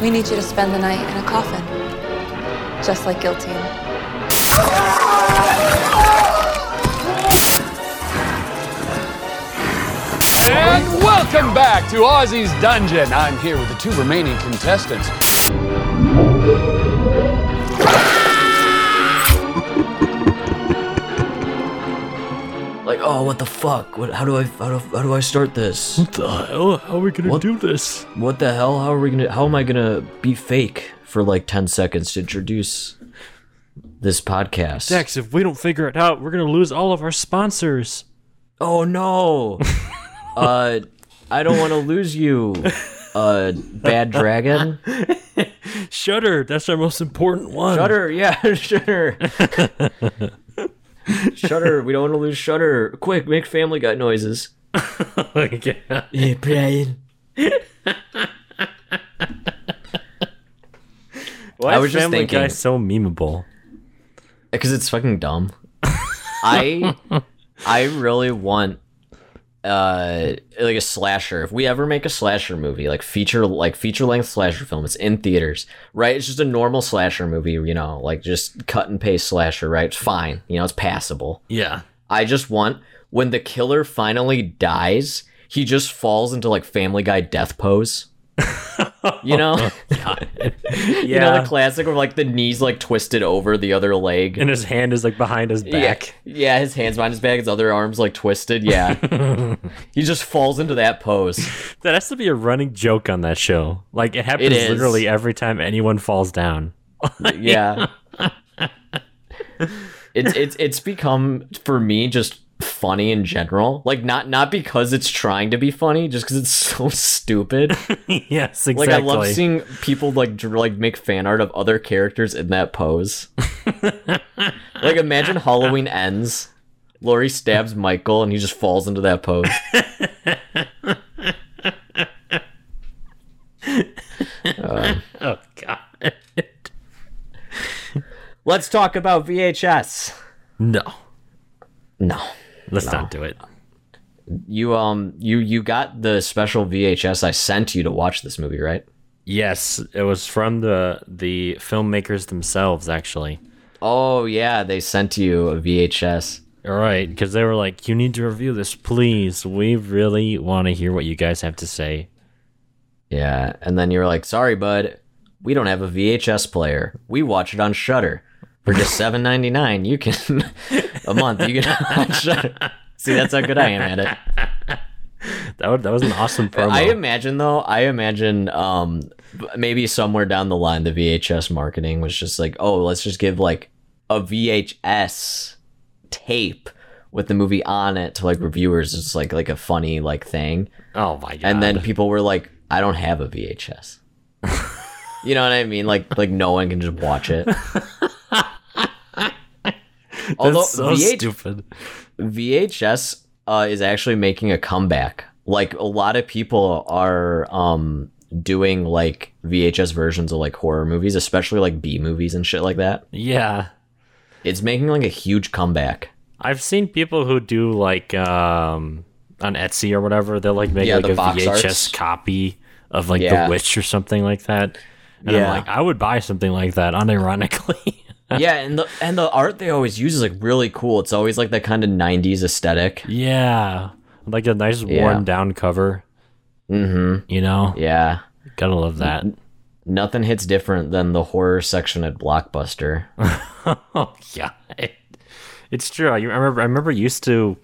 We need you to spend the night in a coffin. Just like Giltine. And welcome back to Ozzy's Dungeon. I'm here with the two remaining contestants. Oh, what the fuck? What? How do I? How do, how do I start this? What the hell? How are we gonna What? do this? What the hell? How are we gonna? How am I gonna be fake for like ten seconds to introduce this podcast? Dex, if we don't figure it out, we're gonna lose all of our sponsors. Oh no! uh, I don't want to lose you. Uh, bad dragon. Shudder, that's our most important one. Shudder, yeah, Shudder. Shudder, we don't want to lose Shudder. Quick, make Family Guy noises. oh, yeah. Hey, Brian. Why I was just Family Guy so memeable? Because it's fucking dumb. I I really want uh like a slasher. If we ever make a slasher movie, like feature like feature length slasher film, it's in theaters, right? It's just a normal slasher movie, you know, like just cut and paste slasher, right? It's fine, you know, it's passable. Yeah. I just want when the killer finally dies, he just falls into like Family Guy death pose. You know, yeah. you know the classic where like the knees like twisted over the other leg. And his hand is like behind his back. Yeah, yeah, his hands behind his back, his other arms like twisted. Yeah, he just falls into that pose. That has to be a running joke on that show. Like it happens is. literally every time anyone falls down. Yeah, it's it's it's become for me just funny in general. Like not not because it's trying to be funny, just because it's so stupid. yes, exactly. Like I love seeing people like dr- like make fan art of other characters in that pose. like imagine Halloween ends, Laurie stabs Michael, and he just falls into that pose. Oh god. Let's talk about VHS. no. No, Let's not do it. you um you you got the special VHS I sent you to watch this movie, right? Yes, it was from the the filmmakers themselves actually. Oh yeah, they sent you a VHS. All right, because they were like, "You need to review this, please. We really want to hear what you guys have to say." Yeah, and then you were like, "Sorry, bud, we don't have a VHS player. We watch it on Shudder for just seven ninety nine. You can a month. You can watch See, that's how good I am at it. That would, that was an awesome promo. I imagine though. I imagine um maybe somewhere down the line the VHS marketing was just like, oh, let's just give like a VHS tape with the movie on it to like reviewers. It's like like a funny like thing. oh my god! and then people were like, "I don't have a VHS." you know what I mean? Like, like no one can just watch it. Although so VH- stupid. VHS uh, is actually making a comeback. Like a lot of people are um, doing like VHS versions of like horror movies, especially like B movies and shit like that. Yeah, It's making like a huge comeback. I've seen people who do like um on Etsy or whatever. They'll like make Yeah, like a VHS arts. copy of like Yeah. The Witch or something like that. And Yeah. I'm like, I would buy something like that, unironically. yeah, and the and the art they always use is like really cool. It's always like that kind of '90s aesthetic. yeah, like a nice Yeah. worn down cover. Mm-hmm. You know, Yeah. gotta love that. Nothing hits different than the horror section at Blockbuster. oh yeah, it, it's true. I remember. I remember used to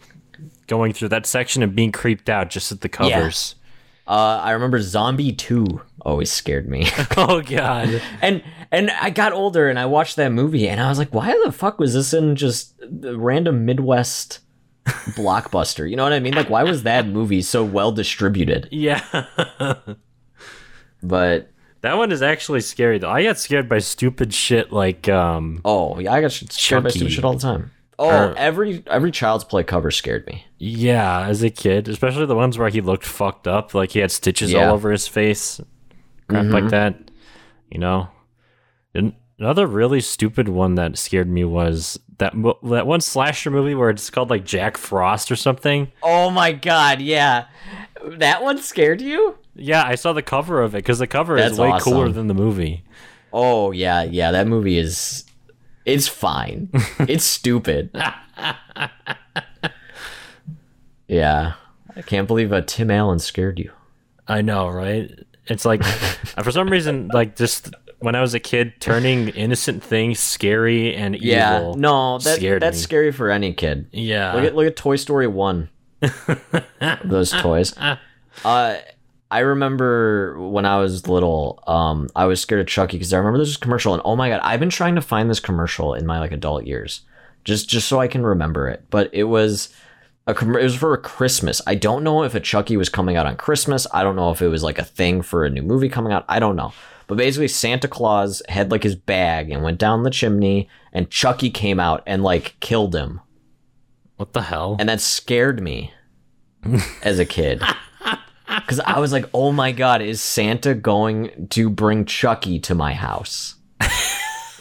going through that section and being creeped out just at the covers. Uh, I remember Zombie 2 always scared me. oh god. and and I got older and I watched that movie and I was like, why the fuck was this in just the random Midwest blockbuster? You know what I mean? Like, why was that movie so well distributed? Yeah. But That one is actually scary though. I get scared by stupid shit like um oh yeah, I got scared by stupid shit all the time. Oh, Or- every every Child's Play cover scared me. yeah, as a kid, especially the ones where he looked fucked up, like he had stitches Yeah. all over his face, crap like that. You know. Another really stupid one that scared me was that that one slasher movie where it's called like Jack Frost or something. Oh my god, yeah. That one scared you? Yeah, I saw the cover of it because the cover That's is way cooler than the movie. Oh yeah, yeah. That movie is. It's fine. it's stupid. yeah, I can't believe uh, Tim Allen scared you. I know, right? It's like for some reason, like just when I was a kid, turning innocent things scary and Yeah, evil. no, that that's me. scary for any kid. Yeah. Look at look at Toy Story one. Those toys. Uh, I remember when I was little, um, I was scared of Chucky because I remember there's this commercial, and oh my god, I've been trying to find this commercial in my like adult years, just just so I can remember it. But it was a com- it was for a Christmas. I don't know if a Chucky was coming out on Christmas. I don't know if it was like a thing for a new movie coming out. I don't know. But basically, Santa Claus had like his bag and went down the chimney, and Chucky came out and like killed him what the hell? and that scared me as a kid because i was like oh my god is santa going to bring chucky to my house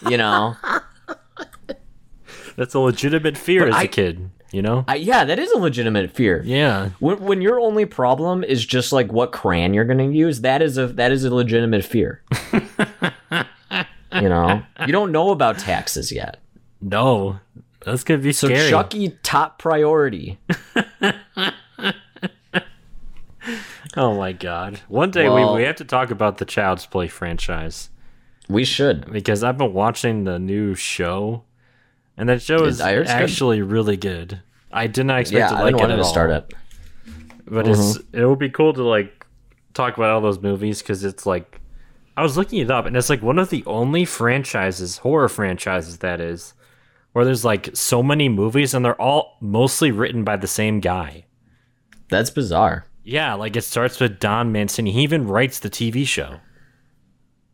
you know That's a legitimate fear as a I- kid. You know? I, yeah that is a legitimate fear Yeah. when, when your only problem is just like what crayon you're going to use that is a that is a legitimate fear you know you don't know about taxes yet No. That's gonna be so scary. chucky top priority oh my god. One day Well- we, we have to talk about the Child's Play franchise we should because I've been watching the new show, and that show is I heard it's good. actually really good. I did not expect yeah to i like didn't it want at to all. start it but it's mm-hmm. it would be cool to like talk about all those movies because it's like I was looking it up and it's like one of the only franchises, horror franchises that is, where there's like so many movies and they're all mostly written by the same guy. that's bizarre Yeah, like it starts with Don Mancini. He even writes the TV show.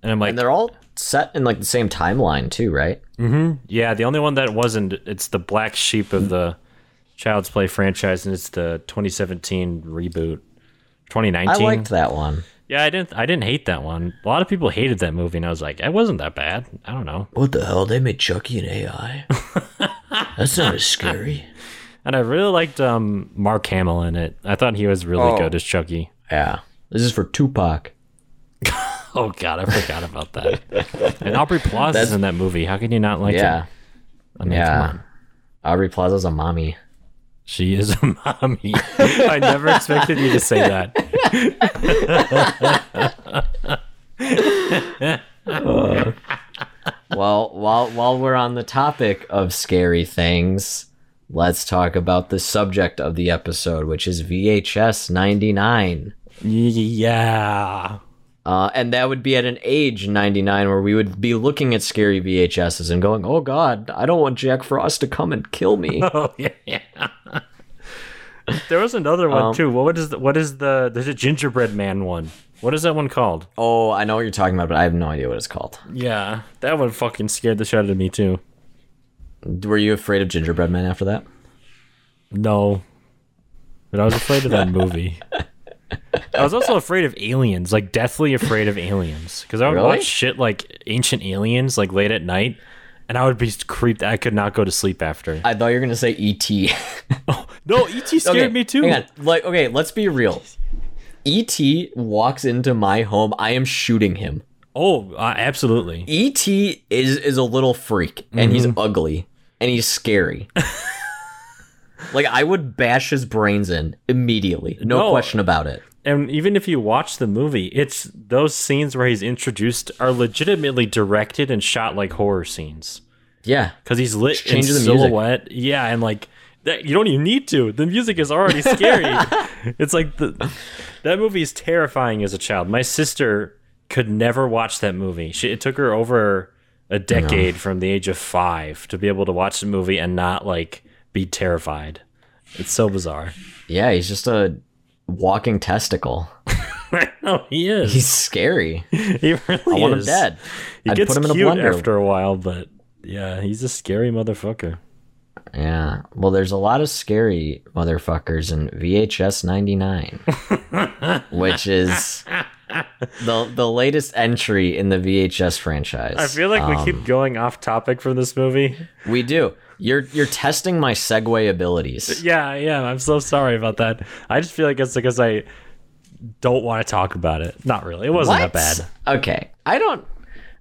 And I'm like, and they're all set in like the same timeline too, right? Hmm. yeah, the only one that wasn't, it's the black sheep of the Child's Play franchise, and it's the 2017 reboot. 2019. I liked that one. Yeah, I didn't. I didn't hate that one. A lot of people hated that movie, and I was like, it wasn't that bad. I don't know. What the hell? They made Chucky an AI? That's not as scary. And I really liked um, Mark Hamill in it. I thought he was really Oh. good as Chucky. Yeah. This is for Tupac. Oh God, I forgot about that. and Aubrey Plaza is in that movie. How can you not like Yeah. it? I mean, yeah. Aubrey Plaza's a mommy. She is a mommy. I never expected you to say that. Well, while while we're on the topic of scary things, let's talk about the subject of the episode, which is VHS 99. Yeah. Uh, and that would be at an age 99 where we would be looking at scary VHSs and going, oh God, I don't want Jack Frost to come and kill me. Oh yeah. yeah. there was another one Um, too. What is the, what is the there's a gingerbread man one. What is that one called? oh, I know what you're talking about, but I have no idea what it's called. Yeah, that one fucking scared the shit out of me too. Were you afraid of gingerbread men after that? No, but I was afraid of that movie. I was also afraid of aliens, like deathly afraid of aliens, because I would Really? watch shit like Ancient Aliens, like late at night, and I would be creeped. I could not go to sleep after. I thought you were gonna say ET. No, ET scared Okay, me too. Like, okay, let's be real. ET walks into my home, I am shooting him. Oh, uh, absolutely. ET is is a little freak, and he's Mm-hmm. ugly, and he's scary. like I would bash his brains in immediately, no, No. question about it. And even if you watch the movie, it's those scenes where he's introduced are legitimately directed and shot like horror scenes Yeah, because he's lit in change the music. silhouette. Yeah, and like that, you don't even need to. The music is already scary. it's like the that movie is terrifying as a child. My sister could never watch that movie. She, it took her over a decade from the age of five to be able to watch the movie and not like be terrified. It's so bizarre. yeah, he's just a walking testicle. no, he is. He's scary. he really I want him dead. He I'd gets put him in a blender. after a while, but yeah, he's a scary motherfucker. Yeah. Well, there's a lot of scary motherfuckers in VHS 99, which is the the latest entry in the VHS franchise. I feel like we Um, keep going off topic from this movie. we do. You're you're testing my segue abilities. Yeah, yeah, I'm so sorry about that. I just feel like it's because I don't want to talk about it. Not really. It wasn't What? that bad. Okay, I don't.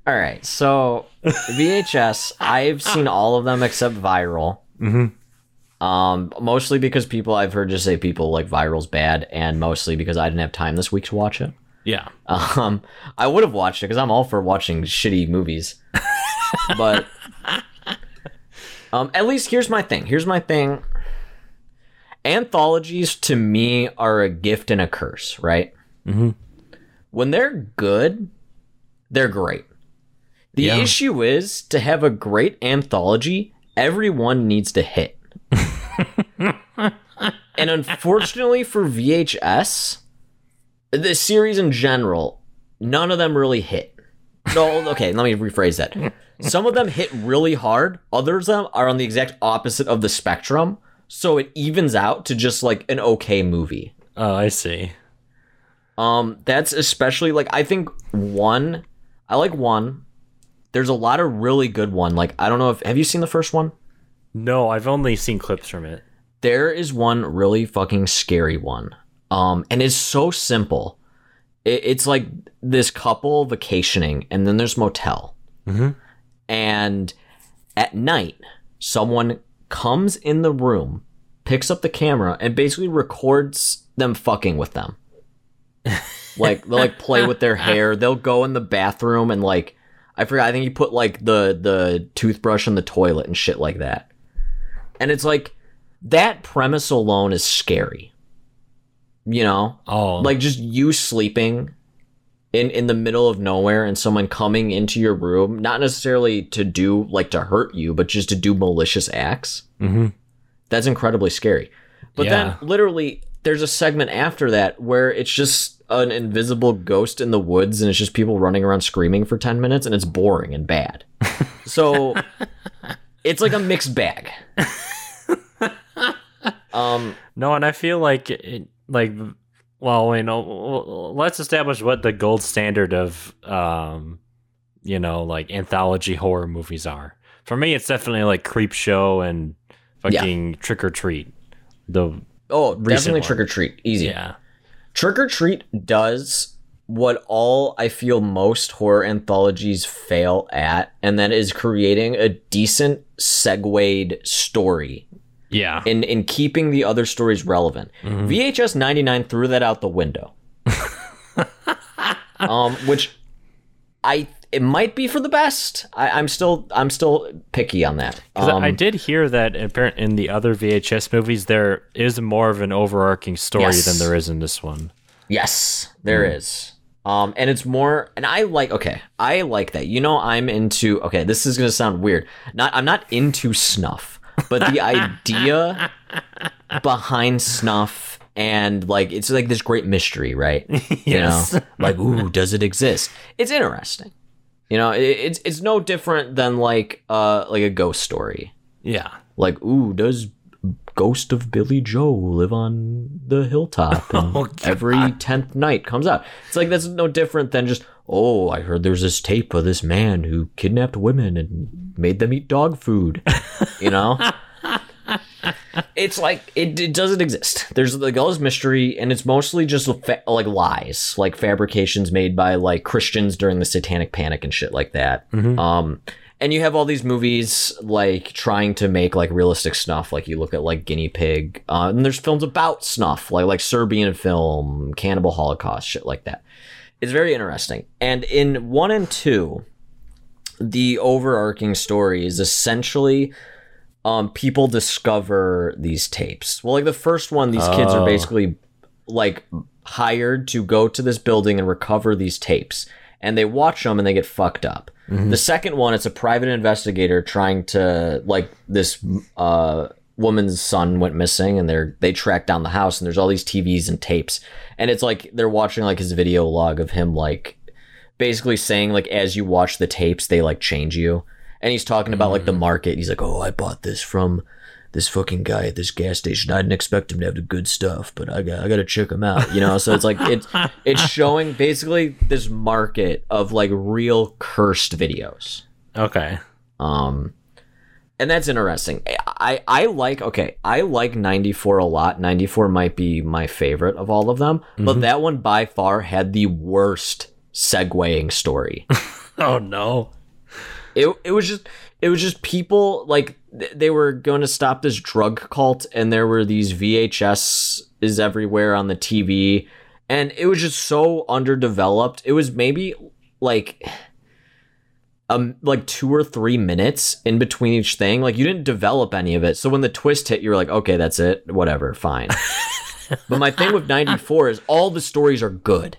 All right, so VHS, I've seen all of them except Viral. Mm-hmm. Um, mostly because people I've heard just say people like Viral's bad, and mostly because I didn't have time this week to watch it. Yeah. Um, I would have watched it because I'm all for watching shitty movies, but um, at least here's my thing. Here's my thing. Anthologies to me are a gift and a curse, right? Mm-hmm. When they're good, they're great. The Yeah. issue is to have a great anthology, everyone needs to hit. and unfortunately for VHS, the series in general, none of them really hit. No, okay, let me rephrase that. Some of them hit really hard, others of them are on the exact opposite of the spectrum, so it evens out to just like an okay movie. Oh, I see. Um, that's especially like I think one. I like one. There's a lot of really good one. Like I don't know if have you seen the first one? No, I've only seen clips from it. There is one really fucking scary one. Um, and it's so simple. It, it's like this couple vacationing, and then there's motel. Mm-hmm. And at night, someone comes in the room, picks up the camera, and basically records them fucking with them. like they'll like play with their hair. They'll go in the bathroom and like I forgot. I think he put like the the toothbrush in the toilet and shit like that. And it's like that premise alone is scary. You know, Oh, like just you sleeping in in the middle of nowhere and someone coming into your room, not necessarily to do like to hurt you, but just to do malicious acts. Mhm. That's incredibly scary. But Yeah. then literally there's a segment after that where it's just an invisible ghost in the woods and it's just people running around screaming for 10 minutes and it's boring and bad. So it's like a mixed bag. Um No, and I feel like it, like well, you know, let's establish what the gold standard of um, you know, like anthology horror movies are. For me, it's definitely like Creep Show and fucking Trick 'r Treat. The oh, definitely one. trick 'r treat. Easy. yeah, Trick 'r Treat does what all I feel most horror anthologies fail at, and that is creating a decent segued story yeah, in in keeping the other stories relevant. VHS 99 threw that out the window. um, which I it might be for the best. I, I'm still I'm still picky on that. Um, I did hear that apparent in the other VHS movies there is more of an overarching story Yes. than there is in this one. Yes, there is. Um, and it's more, and I like. Okay, I like that. You know, I'm into. Okay, this is gonna sound weird. Not, I'm not into snuff, but the idea behind snuff and like it's like this great mystery, right? Yes. You know, like ooh, does it exist? It's interesting. You know, it, it's it's no different than like uh like a ghost story. Yeah, Like ooh, does Ghost of Billy Joe live on the hilltop and Oh, every tenth night comes out? It's like that's no different than just oh, I heard there's this tape of this man who kidnapped women and made them eat dog food. You know. It's like it, it doesn't exist. There's like all this mystery, and it's mostly just fa- like lies, like fabrications made by like Christians during the Satanic Panic and shit like that. Um, and you have all these movies like trying to make like realistic snuff. Like you look at like Guinea Pig, uh, and there's films about snuff, like like Serbian film, Cannibal Holocaust, shit like that. It's very interesting. And in one and two, the overarching story is essentially um people discover these tapes. Well, like the first one, these kids are Oh. basically like hired to go to this building and recover these tapes. And they watch them and they get fucked up. The second one, it's a private investigator trying to like this uh woman's son went missing and they're they track down the house and there's all these TVs and tapes. And it's like they're watching like his video log of him like basically saying like as you watch the tapes they like change you. And he's talking about like the market. He's like oh i bought this from this fucking guy at this gas station. I didn't expect him to have the good stuff but i got i gotta check him out you know? So it's like it's it's showing basically this market of like real cursed videos. Okay. um and that's interesting I- I like okay, I like 94 a lot. 94 might be my favorite of all of them, but mm-hmm. that one by far had the worst segueing story. Oh no. it it was just it was just people like th- they were going to stop this drug cult and there were these VHS is everywhere on the TV and it was just so underdeveloped. It was maybe like um like 2 or 3 minutes in between each thing. Like you didn't develop any of it. So when the twist hit you were like, "Okay, that's it. Whatever, fine." but my thing with 94 is all the stories are good.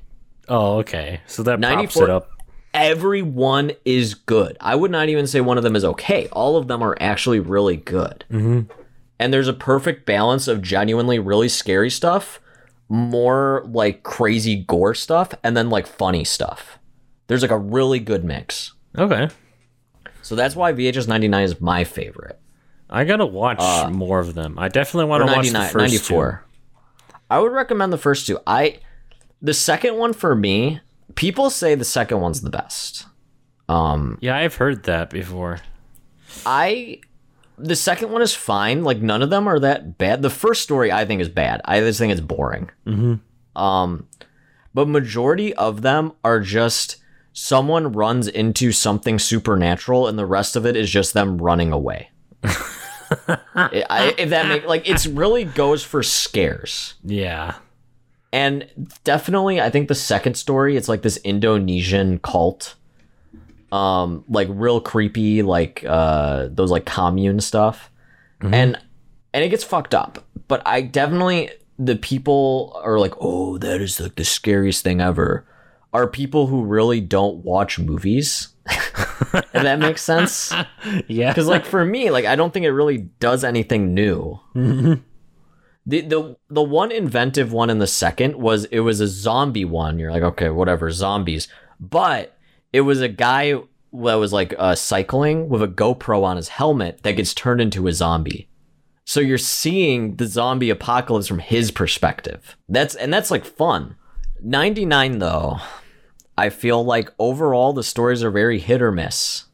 Oh, okay. So that props 94 it up. everyone is good. I would not even say one of them is okay. All of them are actually really good. Mm-hmm. And there's a perfect balance of genuinely really scary stuff, more like crazy gore stuff, and then like funny stuff. There's like a really good mix. Okay. So that's why VHS 99 is my favorite. I gotta watch more of them. I definitely want to watch the first 94. I would recommend the first two. I the second one for me, people say the second one's the best. Um. Yeah, I've heard that before. I the second one is fine. Like none of them are that bad. The first story I think is bad. I just think it's boring. Mm-hmm. Um, but majority of them are just someone runs into something supernatural, and the rest of it is just them running away. I- if that make like it's really goes for scares. Yeah. And definitely, I think the second story, it's like this Indonesian cult. Um, like real creepy, like uh those like commune stuff. And and it gets fucked up. But I definitely the people are like, oh, that is like the scariest thing ever. Are people who really don't watch movies. if that makes sense. Yeah. Because like for me, like I don't think it really does anything new. the the the one inventive one in the second was it was a zombie one. You're like, okay, whatever, zombies. But it was a guy that was like uh, cycling with a GoPro on his helmet that gets turned into a zombie. So you're seeing the zombie apocalypse from his perspective. That's and that's like fun. 99 though. I feel like overall the stories are very hit or miss.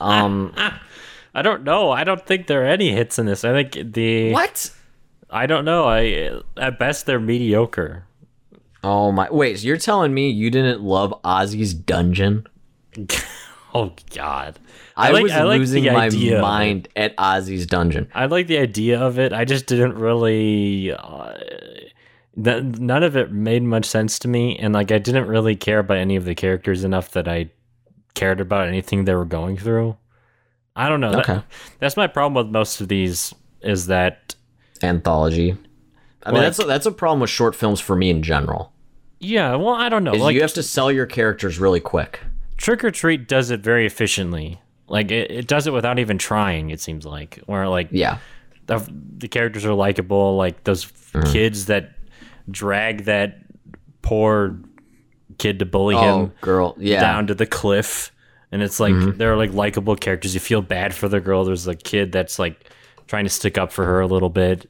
um I don't know. I don't think there are any hits in this. I think the what? I don't know. I at best they're mediocre. Oh my! Wait, so you're telling me you didn't love Ozzy's Dungeon? Oh God. I, like- was I like losing my idea of it. mind at Ozzy's Dungeon. I like the idea of it. I just didn't really. Uh, th- none of it made much sense to me, and like I didn't really care about any of the characters enough that I cared about anything they were going through. I don't know. That- Okay. that's my problem with most of these. Is that Anthology. I mean, that's a, that's a problem with short films for me in general. yeah? Well, I don't know. Like you have to sell your characters really quick. Trick 'r Treat does it very efficiently. Like it, it does it without even trying. It seems like where like Yeah. the, the characters are likable like those Mm-hmm. kids that drag that poor kid to bully Oh, him girl. Yeah. Mm-hmm. down to the cliff and it's like they're like likable characters you feel bad for the girl there's a kid that's like trying to stick up for her a little bit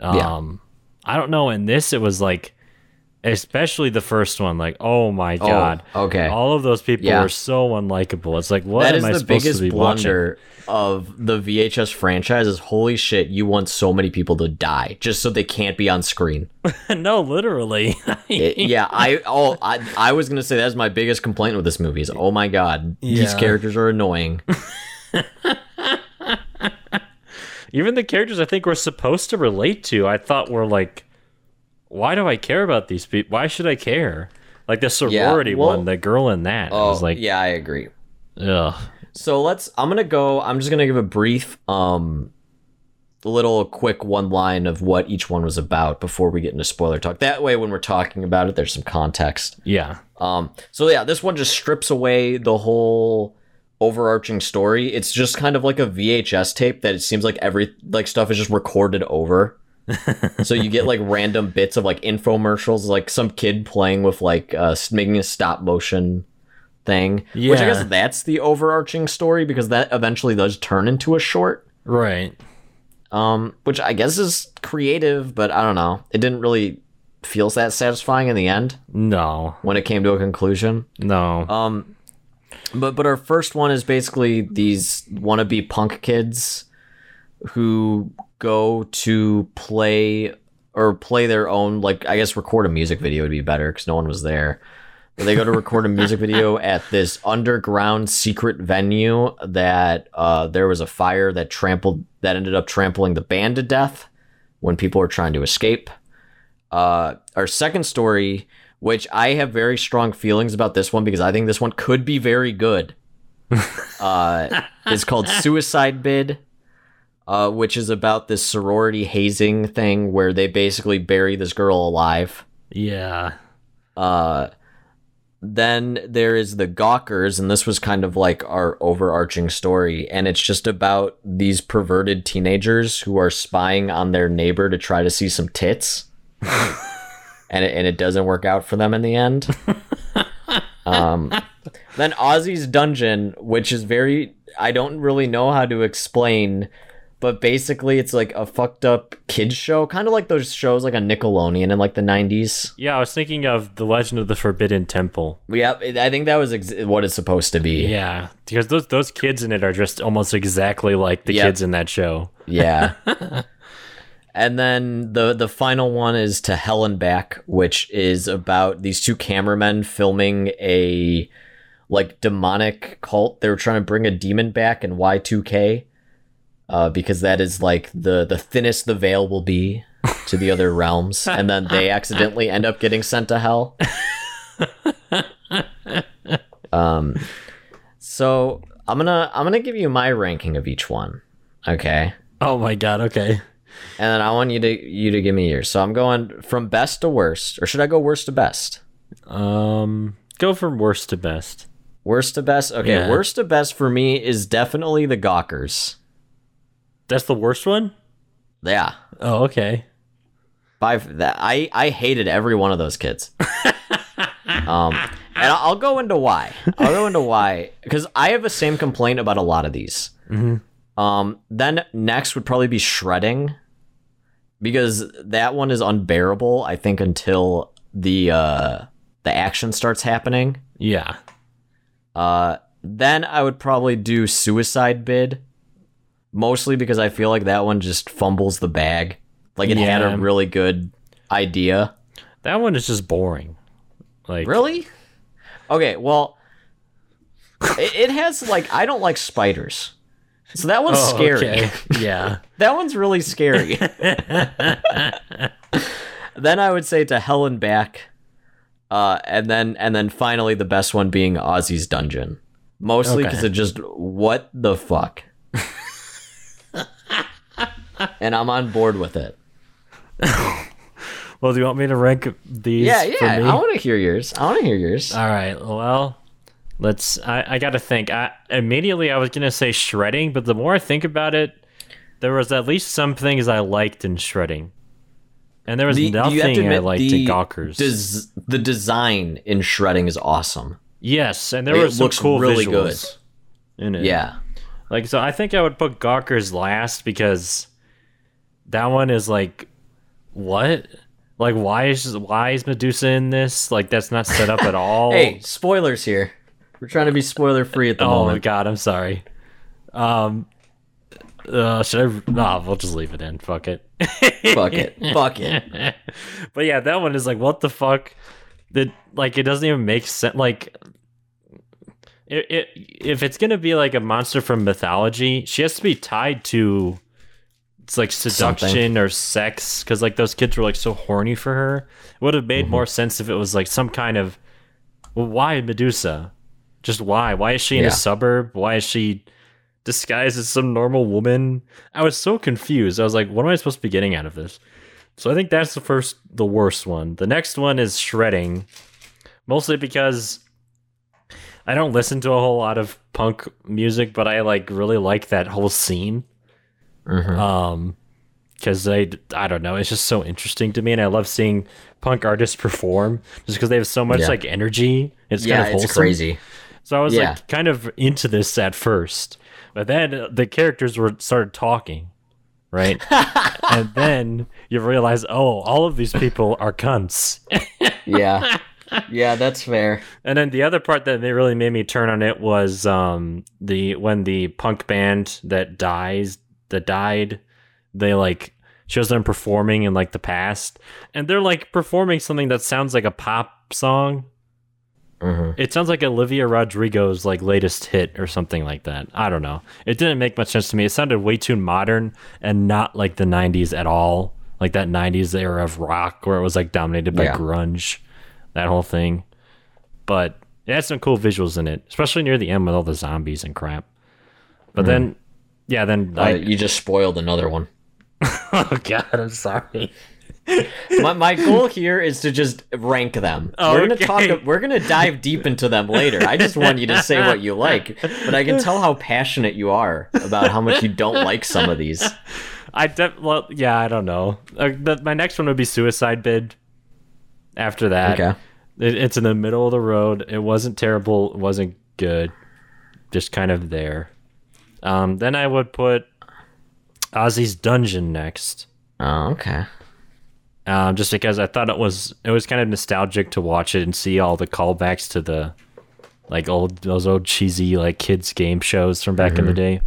um Yeah. i don't know in this it was like especially the first one like oh my oh, god okay. all of those people Yeah. were so unlikable it's like what that am is i the supposed biggest to be watching blunder of the VHS franchise. Is holy shit! You want so many people to die just so they can't be on screen. no literally It- yeah, I oh I, I was gonna say that's my biggest complaint with this movie is oh my god these characters are annoying. even the characters I think we're supposed to relate to, I thought were like, why do I care about these people? Why should I care? Like the sorority well- one, the girl in that. I was like, Oh, yeah, I agree. Yeah. So let's. I'm gonna go. I'm just gonna give a brief, um, little quick one line of what each one was about before we get into spoiler talk. That way, when we're talking about it, there's some context. Yeah. Um, so yeah, this one just strips away the whole overarching story. It's just kind of like a VHS tape that it seems like every like stuff is just recorded over. so you get like random bits of like infomercials, like some kid playing with like uh making a stop motion thing. Yeah. Which I guess that's the overarching story because that eventually does turn into a short. Right. Um, which I guess is creative, but I don't know. It didn't really feel that satisfying in the end No. when it came to a conclusion. No. Um, but but our first one is basically these wannabe punk kids who go to play or play their own like I guess record a music video would be better because no one was there. But they go to record a music video at this underground secret venue that uh, there was a fire that trampled that ended up trampling the band to death when people were trying to escape. Uh, our second story, which I have very strong feelings about this one because I think this one could be very good, uh, is called Suicide Bid uh, which is about this sorority hazing thing where they basically bury this girl alive. Yeah. Uh, then there is the Gawkers, and this was kind of like our overarching story, and it's just about these perverted teenagers who are spying on their neighbor to try to see some tits, and it, and it doesn't work out for them in the end. um, then Ozzy's Dungeon, which is very I don't really know how to explain but basically it's like a fucked up kids show, kind of like those shows like a Nickelodeon in like the 90s. Yeah, I was thinking of The Legend of the Forbidden Temple. Yeah, I think that was ex- what it's supposed to be. Yeah, because those those kids in it are just almost exactly like the Yep. kids in that show. Yeah. and then the the final one is to Hell and Back, which is about these two cameramen filming a like demonic cult. They were trying to bring a demon back in Y2K. Uh, because that is like the the thinnest the veil will be to the other realms, and then they accidentally end up getting sent to hell. um, so I'm gonna I'm gonna give you my ranking of each one. Okay. Oh my god. Okay. and then I want you to you to give me yours. So I'm going from best to worst, or should I go worst to best? Um, go from worst to best. Worst to best. Okay, Yeah. worst to best for me is definitely the Gawkers. That's the worst one. Yeah, Oh, okay. by that I I hated every one of those kids. um, and I'll go into why. I'll go into why because I have the same complaint about a lot of these. Um, then next would probably be shredding because that one is unbearable. I think until the uh the action starts happening. Yeah. Uh, then I would probably do suicide bid, mostly because I feel like that one just fumbles the bag. Like it had Yeah. a really good idea. That one is just boring. Like Really? Okay, well, it, it has like I don't like spiders, so that one's Oh, scary. okay. Yeah. That one's really scary. then I would say to hell and back, uh, and then and then finally the best one being Ozzy's Dungeon, mostly because Okay. it just what the fuck, and I'm on board with it. Well, do you want me to rank these? Yeah, yeah. I want to hear yours. I want to hear yours. All right. Well, let's. I, I got to think. I immediately I was gonna say shredding, but the more I think about it, there was at least some things I liked in shredding, and there was The- you have to nothing I liked the in Gawkers. des- the design in shredding is awesome. yes, and there Like, it some looks cool really visuals in it. Yeah. Like so, I think I would put Gawkers last because that one is like, what? Like, why is why is Medusa in this? Like, that's not set up at all. Hey, spoilers here. We're trying to be spoiler free at the oh my moment. god, I'm sorry. Um, uh, should I? Nah, we'll just leave it in. Fuck it. Fuck it. Fuck it. but yeah, that one is like, what the fuck? That like, it doesn't even make sense. Like, it, it if it's gonna be like a monster from mythology, she has to be tied to it's like seduction Something. or sex because like those kids were like so horny for her. It would have made mm-hmm. more sense if it was like some kind of well, why Medusa? Just why? Why is she in Yeah. a suburb? Why is she disguised as some normal woman? I was so confused. I was like, what am I supposed to be getting out of this? So I think that's the first, the worst one. The next one is shredding, mostly because I don't listen to a whole lot of punk music, but I like really like that whole scene. Mhm. Um, because I, I don't know, it's just so interesting to me, and I love seeing punk artists perform just because they have so much Yeah. like energy. It's yeah, kind of it's crazy. So I was Yeah. like kind of into this at first, but then the characters were started talking, right? and then you realize, oh, all of these people are cunts. Yeah. Yeah, that's fair. And then the other part that really made me turn on it was um, the when the punk band that dies that died. They like shows them performing in like the past, and they're like performing something that sounds like a pop song. Mhm. It sounds like Olivia Rodrigo's like latest hit or something like that. I don't know. It didn't make much sense to me. It sounded way too modern and not like the '90s at all. Like that '90s era of rock where it was like dominated by Yeah. grunge, that whole thing. But it had some cool visuals in it, especially near the end with all the zombies and crap. But then, yeah, then Uh, I, you just spoiled another one. oh god, I'm sorry. my, my goal here is to just rank them. We're gonna Okay. talk. We're gonna dive deep into them later. I just want you to say what you like, but I can tell how passionate you are about how much you don't like some of these. I de- well, yeah, I don't know. Uh, the, my next one would be Suicide Bid. After that, Okay. it, it's in the middle of the road. It wasn't terrible. It wasn't good. Just kind of there. Um, then I would put Ozzy's Dungeon next. Oh, okay. um, just because I thought it was it was kind of nostalgic to watch it and see all the callbacks to the like old those old cheesy like kids game shows from back in the day.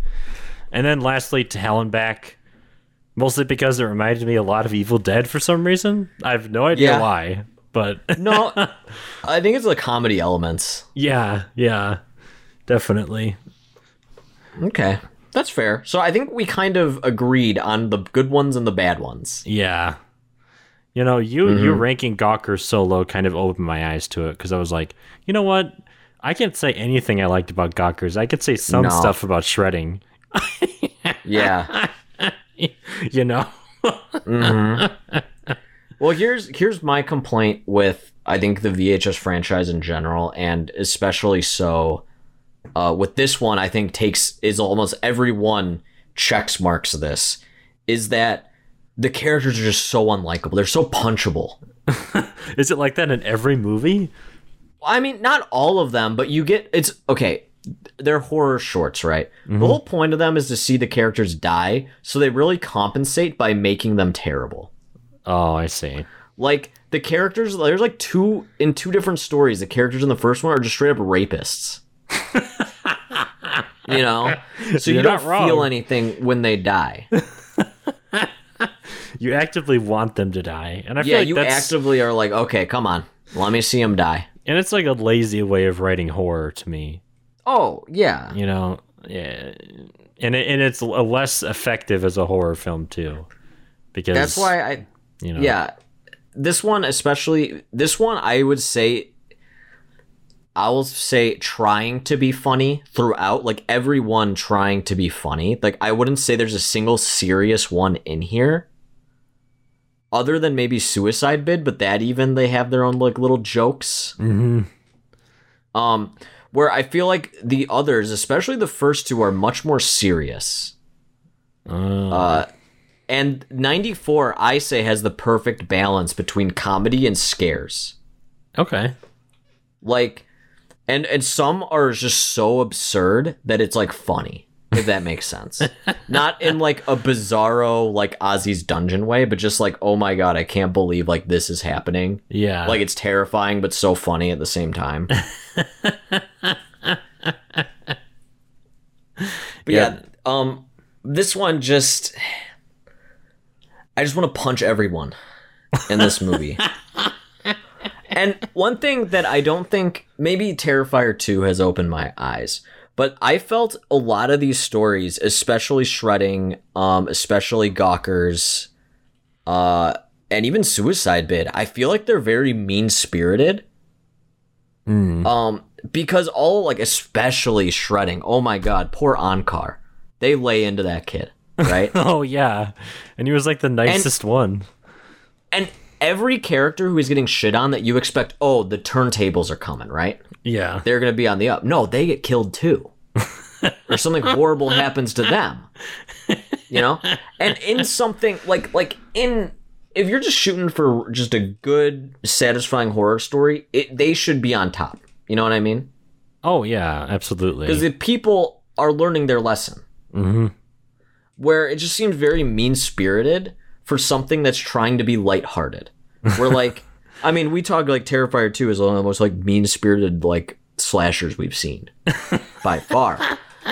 And then lastly, to Hell and Back, mostly because it reminded me a lot of Evil Dead for some reason. I have no idea Yeah. why, but No, I think it's the comedy elements. yeah, yeah, definitely. Okay, that's fair. So I think we kind of agreed on the good ones and the bad ones. Yeah. You know, you you mm-hmm. ranking Gawker so low kind of opened my eyes to it because I was like, you know what? I can't say anything I liked about Gawkers. I could say some No. stuff about shredding. Yeah. You know? Mm-hmm. Well, here's here's my complaint with I think the VHS franchise in general, and especially so uh, with this one. I think takes is almost every one checks marks this is that the characters are just so unlikable. They're so punchable. Is it like that in every movie? I mean, not all of them, but you get it's okay. They're horror shorts, right? The whole point of them is to see the characters die, so they really compensate by making them terrible. Oh, I see. Like the characters, there's like two in two different stories. The characters in the first one are just straight up rapists. you know, so you You're don't wrong. feel anything when they die. You actively want them to die. And I feel like you that's actively are like, okay, come on, let me see them die. and it's like a lazy way of writing horror to me. Oh yeah, You know? Yeah. And it, and it's a less effective as a horror film too. Because that's why I you know yeah this one especially this one i would say i will say trying to be funny throughout like everyone trying to be funny like i wouldn't say there's a single serious one in here other than maybe suicide bid but that even they have their own like little jokes Mhm. um where i feel like the others especially the first two are much more serious Oh. uh, and 94, I say, has the perfect balance between comedy and scares. okay. Like, and and some are just so absurd that it's like funny, if that makes sense. Not in like a bizarro like Ozzy's dungeon way, but just like, oh my god, I can't believe like this is happening. Yeah. Like it's terrifying but so funny at the same time. but yeah, um this one just I just want to punch everyone in this movie. and one thing that I don't think maybe Terrifier 2 has opened my eyes, but I felt a lot of these stories, especially shredding, um, especially Gawkers, uh, and even Suicide Bid, I feel like they're very mean spirited. Um, because all like especially shredding, oh my god, poor Ankar. They lay into that kid, right? oh yeah. And he was like the nicest one. and every character who is getting shit on that you expect, oh, the turntables are coming, right? Yeah. They're gonna be on the up. No, they get killed too. or something horrible happens to them. You know? And in something like like in if you're just shooting for just a good, satisfying horror story, it, they should be on top. You know what I mean? Oh yeah, absolutely. Because if people are learning their lesson, Mhm. where it just seemed very mean spirited for something that's trying to be lighthearted. We're like, I mean, we talk like Terrifier Two is one of the most like mean spirited like slashers we've seen by far,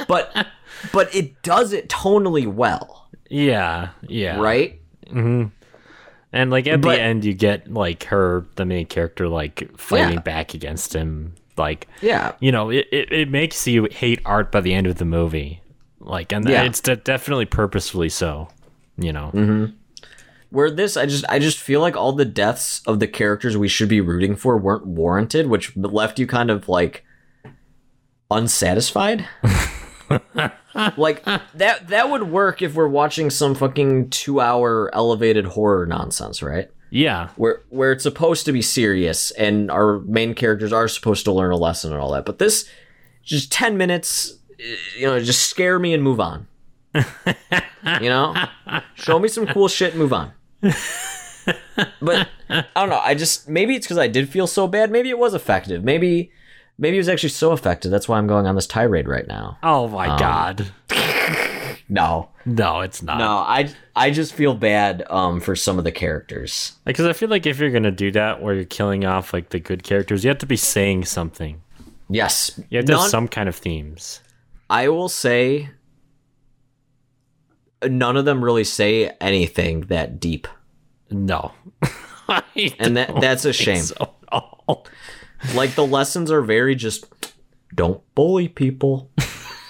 but but it does it tonally well. Yeah, yeah. right? Mm-hmm. And like at But- the end, you get like her, the main character, like fighting Yeah. back against him. Like, Yeah. you know, it, it, it makes you hate art by the end of the movie. Like, and Yeah. it's de- definitely purposefully so. You know, mm-hmm. Where this, I just, I just feel like all the deaths of the characters we should be rooting for weren't warranted, which left you kind of like unsatisfied. like that, that would work if we're watching some fucking two-hour elevated horror nonsense, right? yeah, Where where it's supposed to be serious and our main characters are supposed to learn a lesson and all that, but this, just ten minutes, eh, you know, just scare me and move on. you know, show me some cool shit and move on. But I don't know. I just maybe it's because I did feel so bad. Maybe it was effective. Maybe maybe it was actually so effective. That's why I'm going on this tirade right now. Oh my god. No, No, it's not. no. I I just feel bad um for some of the characters. Because I feel like if you're gonna do that, where you're killing off like the good characters, you have to be saying something. Yes, You have to None- have some kind of themes. I will say none of them really say anything that deep. No. And that that's a shame. so. Like the lessons are very just don't bully people.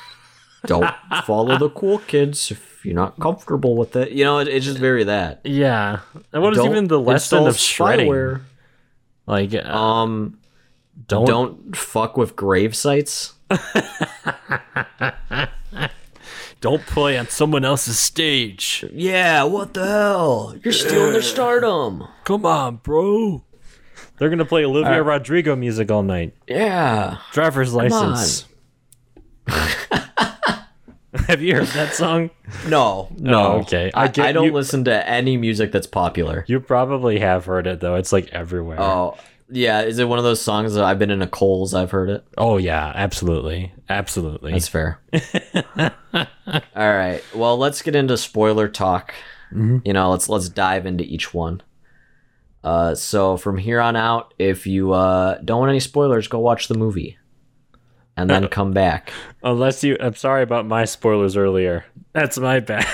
don't follow the cool kids if you're not comfortable with it. You know, it, it's just very that. Yeah. And what is Don't even the lesson of shredding? spyware. Like, uh, Um, don't, don't fuck with grave sites. don't play on someone else's stage. Yeah, what the hell? You're stealing their stardom. Come on, bro. They're gonna play Olivia Rodrigo music all night. Yeah. Driver's license. Have you heard that song? No, no. Oh, okay. I I, I don't you- listen to any music that's popular. You probably have heard it though. It's like everywhere. Oh, yeah. Is it one of those songs that I've been in a Coles? I've heard it. Oh yeah, absolutely, absolutely. That's fair. All right. Well, let's get into spoiler talk. You know, let's let's dive into each one. Uh, so from here on out, if you uh, don't want any spoilers, go watch the movie, and then come back. Unless you, I'm sorry about my spoilers earlier. That's my bad.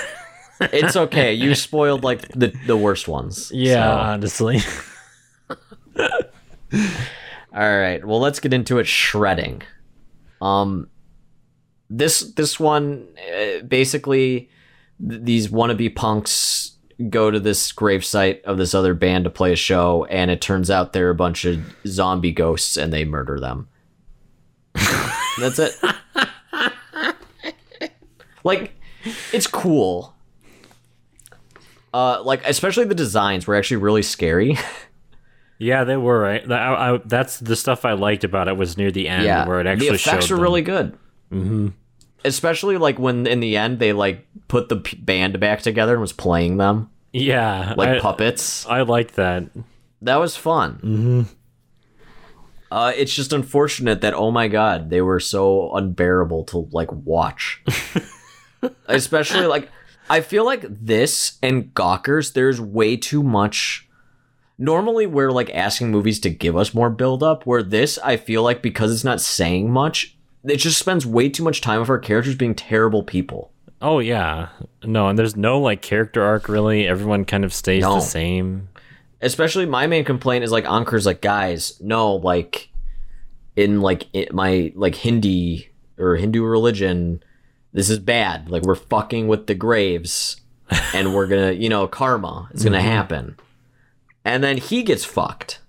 It's okay. You spoiled like the the worst ones. yeah, so- honestly. All right. Well, let's get into it. Shredding. Um, this this one uh, basically th- these wannabe punks go to this gravesite of this other band to play a show, and it turns out they're a bunch of zombie ghosts, and they murder them. That's it. like, it's cool. Uh, like especially the designs were actually really scary. Yeah, they were right. I- I- that's the stuff I liked about it was near the end yeah, where it actually the effects showed were them. really good. Mm-hmm. Especially like when in the end they like put the p- band back together and was playing them yeah, like I, puppets. I liked that. That was fun. Mm-hmm. Uh, it's just unfortunate that oh my god they were so unbearable to like watch. Especially like I feel like this and Gawkers there's way too much. Normally we're like asking movies to give us more build up. Where this I feel like because it's not saying much, it just spends way too much time with our characters being terrible people. Oh yeah, no, and there's no like character arc really. Everyone kind of stays No. the same. especially my main complaint is like Ankur's like guys no like in like it, my like Hindi or Hindu religion this is bad like we're fucking with the graves and we're gonna you know karma is gonna mm-hmm. happen and then he gets fucked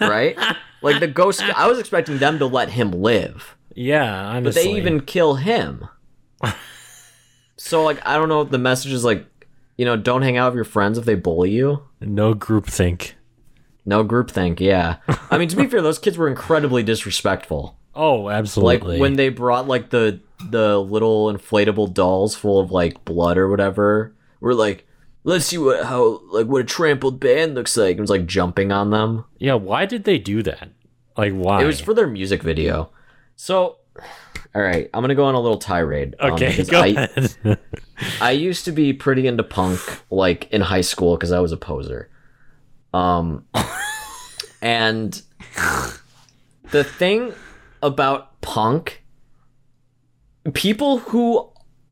right like the ghost I was expecting them to let him live Yeah, I understand. but they even kill him so like I don't know if the message is like you know don't hang out with your friends if they bully you no groupthink. No groupthink, yeah. I mean, to be fair, those kids were incredibly disrespectful. Oh, absolutely. Like when they brought like the the little inflatable dolls full of like blood or whatever. We're like, let's see what how like what a trampled band looks like. It was like jumping on them. yeah, why did they do that? Like why? It was for their music video. So, all right, I'm gonna go on a little tirade. um, okay. because go I, ahead. I used to be pretty into punk like in high school because I was a poser. Um and the thing about punk people who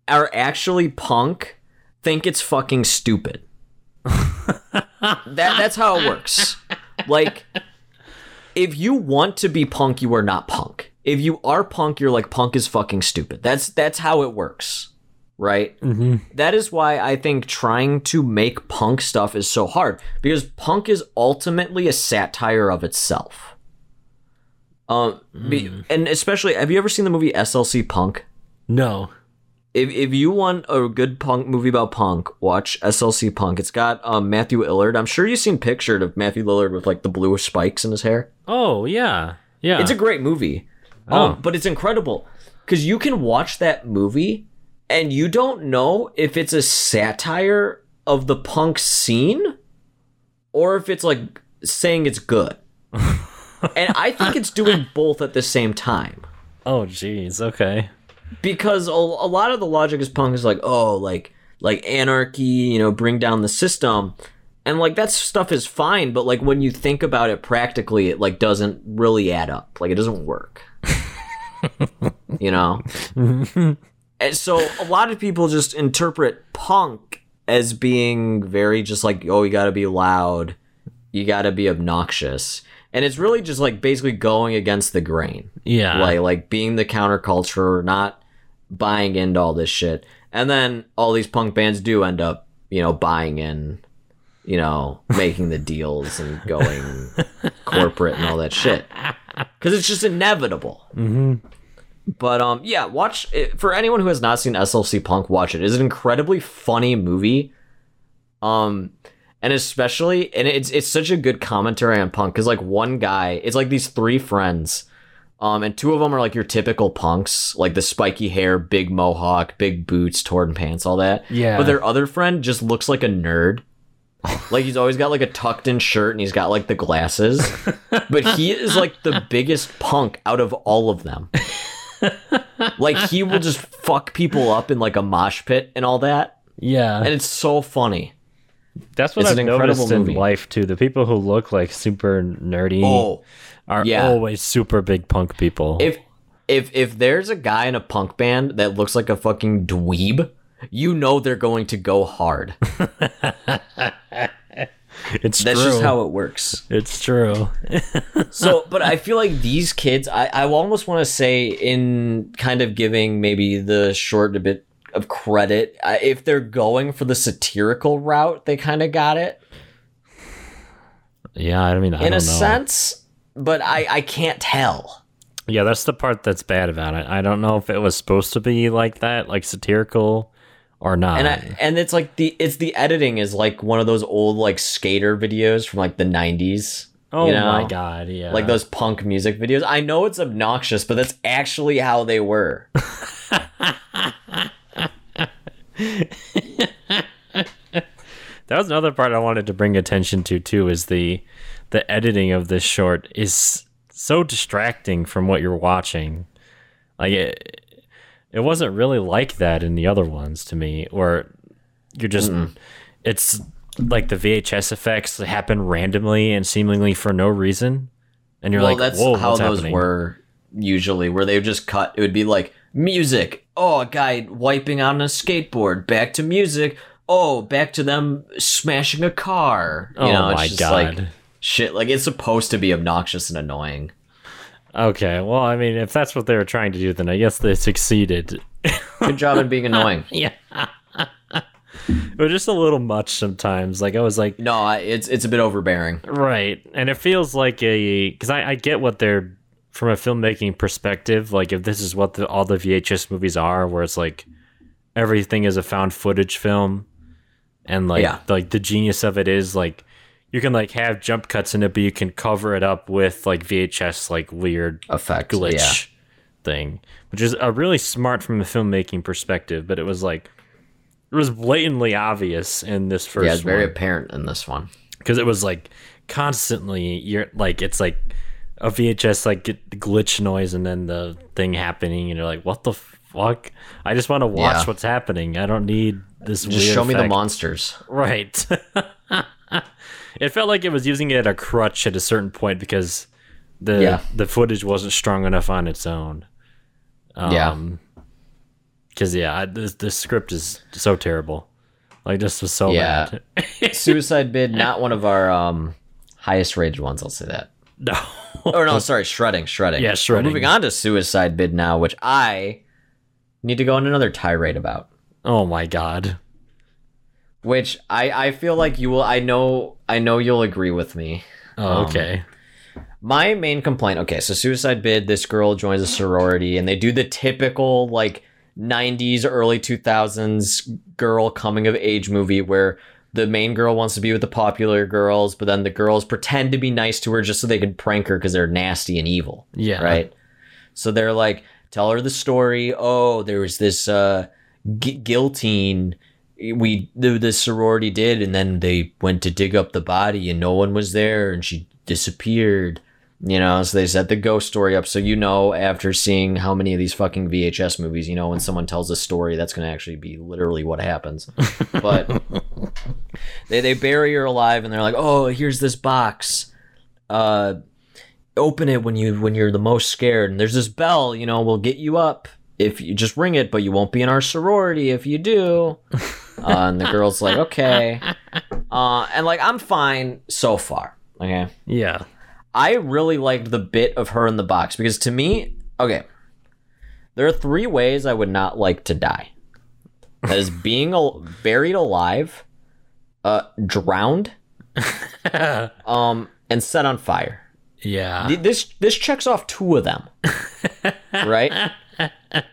are actually punk think it's fucking stupid. that that's how it works. Like if you want to be punk, you are not punk. If you are punk, you're like punk is fucking stupid. That's that's how it works. Right? Mm-hmm. is why I think trying to make punk stuff is so hard because punk is ultimately a satire of itself. Um, be, and especially, have you ever seen the movie SLC Punk? No. If, if you want a good punk movie about punk, watch SLC Punk. It's got um, Matthew Lillard. I'm sure you've seen pictured of Matthew Lillard with like the bluish spikes in his hair. Oh yeah, yeah. It's a great movie. Oh. Um, but it's incredible because you can watch that movie and you don't know if it's a satire of the punk scene or if it's like saying it's good. and I think it's doing both at the same time oh jeez. Okay. Because a, a lot of the logic is punk is like oh like like anarchy you know bring down the system. And like that stuff is fine but like when you think about it practically it like doesn't really add up. Like it doesn't work. You know? And so a lot of people just interpret punk as being very just like oh you gotta be loud. You gotta be obnoxious. And it's really just like basically going against the grain. Yeah. like like being the counterculture, not buying into all this shit. And then all these punk bands do end up, you know, buying in, you know, making the deals and going corporate and all that shit. Because it's just inevitable. Mm-hmm. But um, yeah, watch it, for anyone who has not seen SLC Punk, watch it. It's an incredibly funny movie. Um, and especially, and it's it's such a good commentary on punk because like one guy, it's like these three friends. Um, and two of them are like your typical punks, like the spiky hair, big mohawk, big boots, torn pants, all that. Yeah. But their other friend just looks like a nerd. Like he's always got like a tucked in shirt and he's got like the glasses. but he is like the biggest punk out of all of them. like he will just fuck people up in like a mosh pit and all that. Yeah. And it's so funny. That's what it's I've an incredible noticed in movie. life too. The people who look like super nerdy Oh, are yeah. always super big punk people. if if if there's a guy in a punk band that looks like a fucking dweeb, you know they're going to go hard. it's That's true. just how it works. it's true. So, but I feel like these kids, I, I almost want to say, in kind of giving maybe the short a bit of credit, if they're going for the satirical route, they kind of got it yeah, I mean, I in a know. sense, but I, I can't tell. Yeah, that's the part that's bad about it. I don't know if it was supposed to be like that, like satirical, or not. And I, and it's like the it's the editing is like one of those old like skater videos from like the 90s. oh you know? my god, yeah. Like those punk music videos. I know it's obnoxious, but that's actually how they were. That was another part I wanted to bring attention to too. Is the the editing of this short is so distracting from what you're watching. Like it, it wasn't really like that in the other ones to me, or you're just it's like the VHS effects happen randomly and seemingly for no reason, and you're well, like, that's "Whoa, how those happening?" were usually, where they would just cut. It would be like music. Oh, a guy wiping on a skateboard. Back to music. Oh, back to them smashing a car. You Oh know, my just like God. Shit. Like it's supposed to be obnoxious and annoying. Okay, well, I mean, if that's what they were trying to do, then I guess they succeeded. Good job in being annoying. yeah. it was just a little much sometimes. Like I was like, No, it's it's a bit overbearing. right, and it feels like a because I, I get what they're from a filmmaking perspective. Like if this is what the, all the VHS movies are, where it's like everything is a found footage film, and like Yeah. like the genius of it is like you can like have jump cuts in it, but you can cover it up with like VHS like weird Effect. glitch Yeah. thing, which is a really smart from the filmmaking perspective. But it was like it was blatantly obvious in this first Yeah, it's very one apparent in this one. because it was like constantly you're like it's like a VHS like glitch noise and then the thing happening and you're like what the fuck I just want to watch Yeah. what's happening I don't need this Just weird show me the monsters. right it felt like it was using it at a crutch at a certain point because the Yeah. the footage wasn't strong enough on its own Yeah. um because yeah I, this, this script is so terrible Like this was so Yeah. bad. Suicide Bid, not one of our um highest rated ones. I'll say that. no. Or no, sorry, shredding, shredding. Yeah, We're Shredding. moving on to Suicide Bid now, which I need to go on another tirade about. Oh my god. Which I I feel like you will. I know I know you'll agree with me. Oh, okay. My main complaint. Okay, so Suicide Bid. This girl joins a sorority, and they do the typical like '90s, early 2000s girl coming of age movie where the main girl wants to be with the popular girls, but then the girls pretend to be nice to her just so they can prank her because they're nasty and evil. Yeah. right? So they're like, tell her the story. Oh, there was this uh, gu- guillotine we the, the sorority did, and then they went to dig up the body, and no one was there, and she disappeared. You know, so they set the ghost story up. So you know, after seeing how many of these fucking VHS movies, you know, when someone tells a story, that's going to actually be literally what happens. But they they bury her alive, and they're like, oh, here's this box. Uh, open it when you when you're the most scared and there's this bell you know we'll get you up if you just ring it but you won't be in our sorority if you do uh, and the girl's like okay. Uh, and like i'm fine so far okay? Yeah. i really liked the bit of her in the box because to me okay there are three ways i would not like to die. That is being al- buried alive uh drowned um and set on fire. Yeah. This this checks off two of them. Right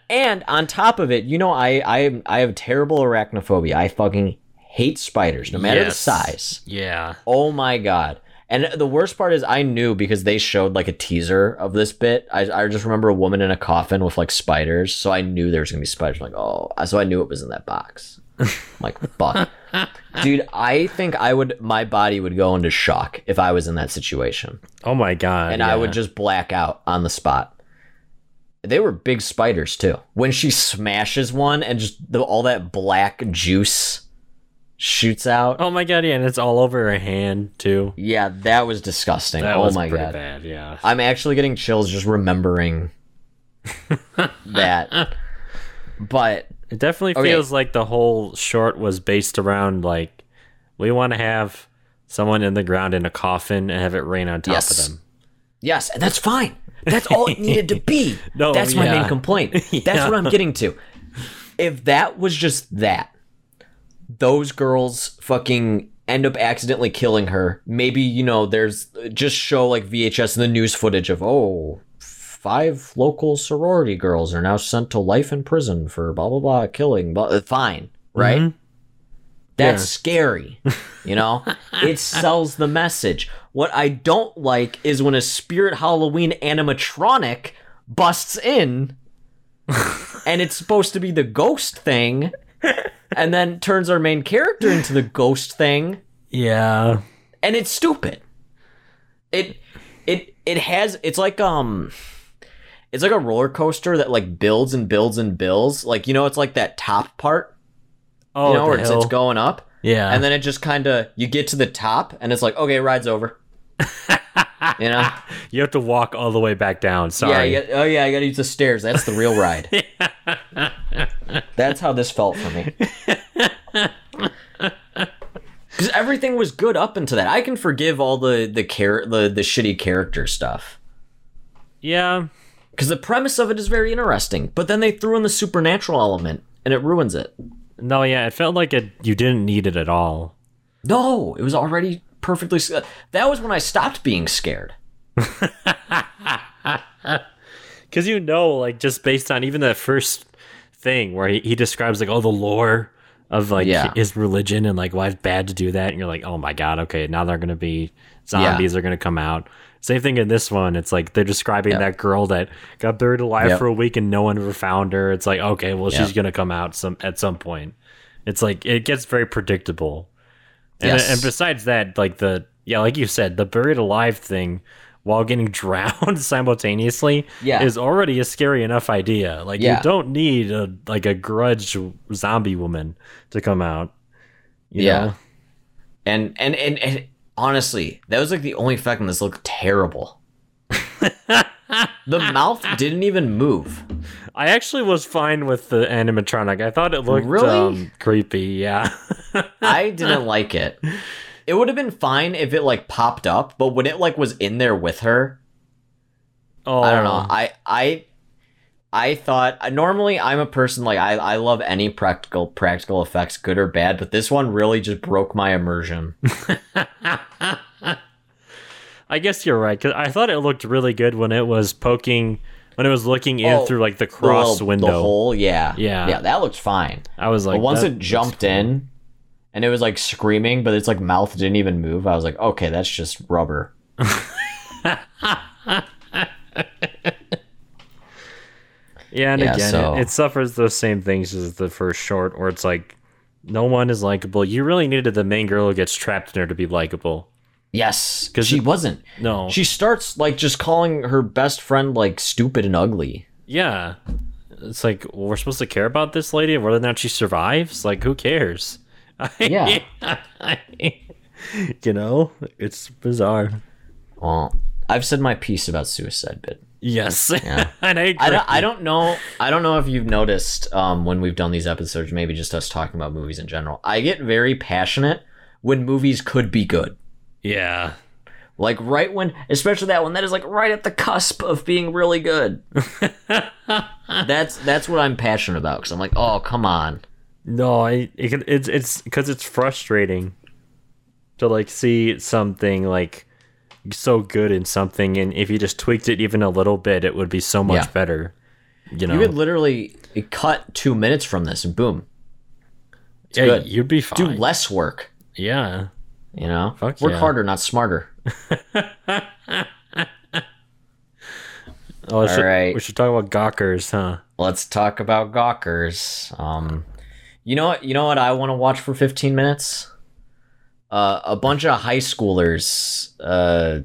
and on top of it you know i i i have terrible arachnophobia. I fucking hate spiders no matter the size. Yeah. oh my god. And the worst part is i knew because they showed like a teaser of this bit. I, I just remember a woman in a coffin with like spiders. So i knew there was gonna be spiders. I'm like oh so i knew it was in that box. I'm like fuck. Dude i think i would my body would go into shock if i was in that situation. Oh my god. and I would just black out on the spot. They were big spiders too. When she smashes one and just the, all that black juice shoots out. Oh my god, yeah, and it's all over her hand too. Yeah, that was disgusting. That oh was my pretty god. bad, yeah. I'm actually getting chills just remembering that. But It definitely Okay. feels like the whole short was based around like we want to have someone in the ground in a coffin and have it rain on top Yes. of them. yes, and that's fine. That's all it needed to be. No, that's my yeah. main complaint. That's what I'm getting to. If that was just that, those girls fucking end up accidentally killing her. Maybe, you know, there's just show like VHS and the news footage of, oh, five local sorority girls are now sent to life in prison for blah, blah, blah, killing. Blah, fine, right? Mhm. That's Yeah. scary. You know, it sells the message. What I don't like is when a Spirit Halloween animatronic busts in and it's supposed to be the ghost thing and then turns our main character into the ghost thing Yeah. and it's stupid. It it it has it's like um it's like a roller coaster that like builds and builds and builds. Like you know it's like that top part, Oh, you know, it's, it's going up. Yeah. and then it just kind of you get to the top and it's like okay ride's over you know you have to walk all the way back down. yeah Sorry. got- oh yeah i gotta use the stairs that's the real ride that's how this felt for me because everything was good up until that i can forgive all the the char- the, the shitty character stuff yeah. because the premise of it is very interesting but then they threw in the supernatural element and it ruins it No, yeah, it felt like it you didn't need it at all. no it was already perfectly that was when i stopped being scared Cuz you know like just based on even that first thing where he, he describes like all the lore of like Yeah. his religion and like why it's bad to do that and you're like, "Oh my god, okay, now they're going to be zombies are going to come out." Same thing in this one. It's like they're describing Yep. that girl that got buried alive Yep. for a week and no one ever found her. It's like, okay, well she's going to come out some at some point. It's like it gets very predictable. And, Yes. and besides that, like the yeah, like you said, the buried alive thing while getting drowned simultaneously Yeah. is already a scary enough idea. Like Yeah. you don't need a like a grudge zombie woman to come out. Yeah. know? And, and and and honestly, that was like the only effect, and this looked terrible. the mouth didn't even move. I actually was fine with the animatronic. I thought it looked Really? um, creepy. Yeah. I didn't like it. It would have been fine if it like popped up, but when it like was in there with her, Oh, I don't know. I I I thought uh, normally I'm a person like I I love any practical practical effects, good or bad, but this one really just broke my immersion. I guess you're right because I thought it looked really good when it was poking, when it was looking in Oh, through like the The cross little- window. the hole, yeah, Yeah. yeah, that looked fine. I was like, but once it jumped in, and it was like screaming, but its like mouth didn't even move. I was like, okay, that's just rubber. Yeah, and Yeah, again, so- it, it suffers those same things as the first short, where it's like no one is likable. You really needed the main girl who gets trapped in there to be likable. Yes, because she it- wasn't. No, She starts like just calling her best friend like stupid and ugly. yeah, it's like well, we're supposed to care about this lady and whether or not she survives. Like, who cares? Yeah. you know, it's bizarre. Well, I've said my piece about Suicide Bid. Yes, and I agree. I don't, I don't know. I don't know if you've noticed um, when we've done these episodes, maybe just us talking about movies in general. I get very passionate when movies could be good. yeah, Like right when, especially that one that is like right at the cusp of being really good. that's that's what I'm passionate about because I'm like, oh come on. No, I it, it's it's because it's frustrating to like see something like so good in something, and if you just tweaked it even a little bit, it would be so much Yeah. better. You know, You could literally cut two minutes from this and boom, yeah, good. you'd be fine. do less work. yeah, You know, Fuck work yeah. harder, not smarter. oh, we should, right. we should talk about Gawkers, huh? Let's talk about Gawkers. Um, you know what? You know what I want to watch for 15 minutes? Uh, a bunch of high schoolers uh,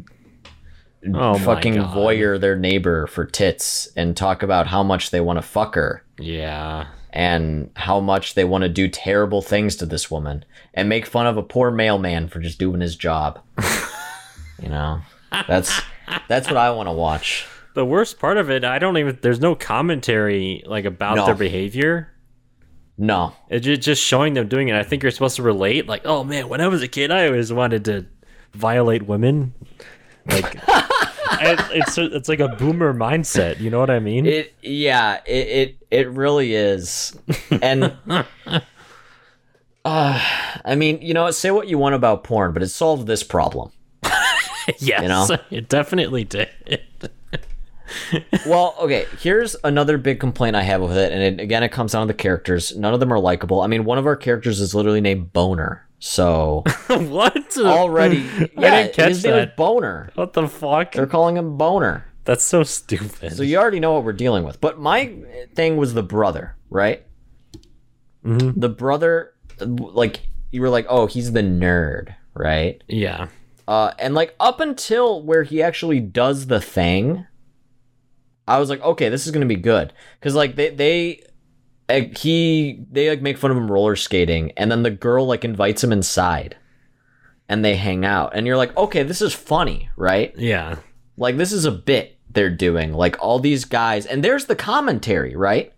Oh fucking voyeur their neighbor for tits and talk about how much they want to fuck her Yeah, and how much they want to do terrible things to this woman and make fun of a poor mailman for just doing his job. you know, that's that's what I want to watch. the worst part of it, I don't even. There's no commentary like about No. their behavior. No, It's just showing them doing it. I think you're supposed to relate. Like, oh man, when I was a kid, I always wanted to violate women. Like, it's it's like a boomer mindset. You know what I mean? It yeah, it it, it really is. And uh I mean, you know, say what you want about porn, but it solved this problem. yes, you know? it definitely did. Well, okay, here's another big complaint I have with it, and it, again, it comes down to the characters. None of them are likable. I mean, one of our characters is literally named Boner, so what? already, yeah, didn't catch his name is that. Boner. What the fuck? They're calling him Boner. That's so stupid. So you already know what we're dealing with. But my thing was the brother, right? Mhm. The brother, like you were like, oh, he's the nerd, right? yeah, Uh, and like up until where he actually does the thing, I was like, okay, this is gonna be good because like they they. eh, He they like make fun of him roller skating, and then the girl like invites him inside, and they hang out, and you're like, okay, this is funny, right? yeah, Like this is a bit they're doing. Like all these guys, and there's the commentary, right?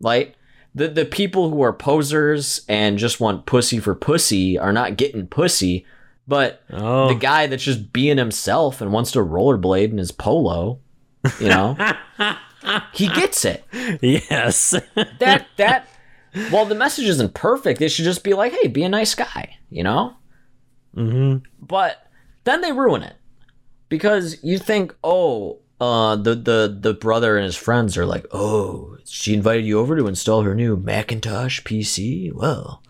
Like the the people who are posers and just want pussy for pussy are not getting pussy, but oh, the guy that's just being himself and wants to rollerblade in his polo, you know, he gets it. yes, That that while the message isn't perfect, it should just be like, hey, be a nice guy, you know? hmm But then they ruin it because you think, oh, uh, the the the brother and his friends are like, oh, she invited you over to install her new Macintosh PC. Well,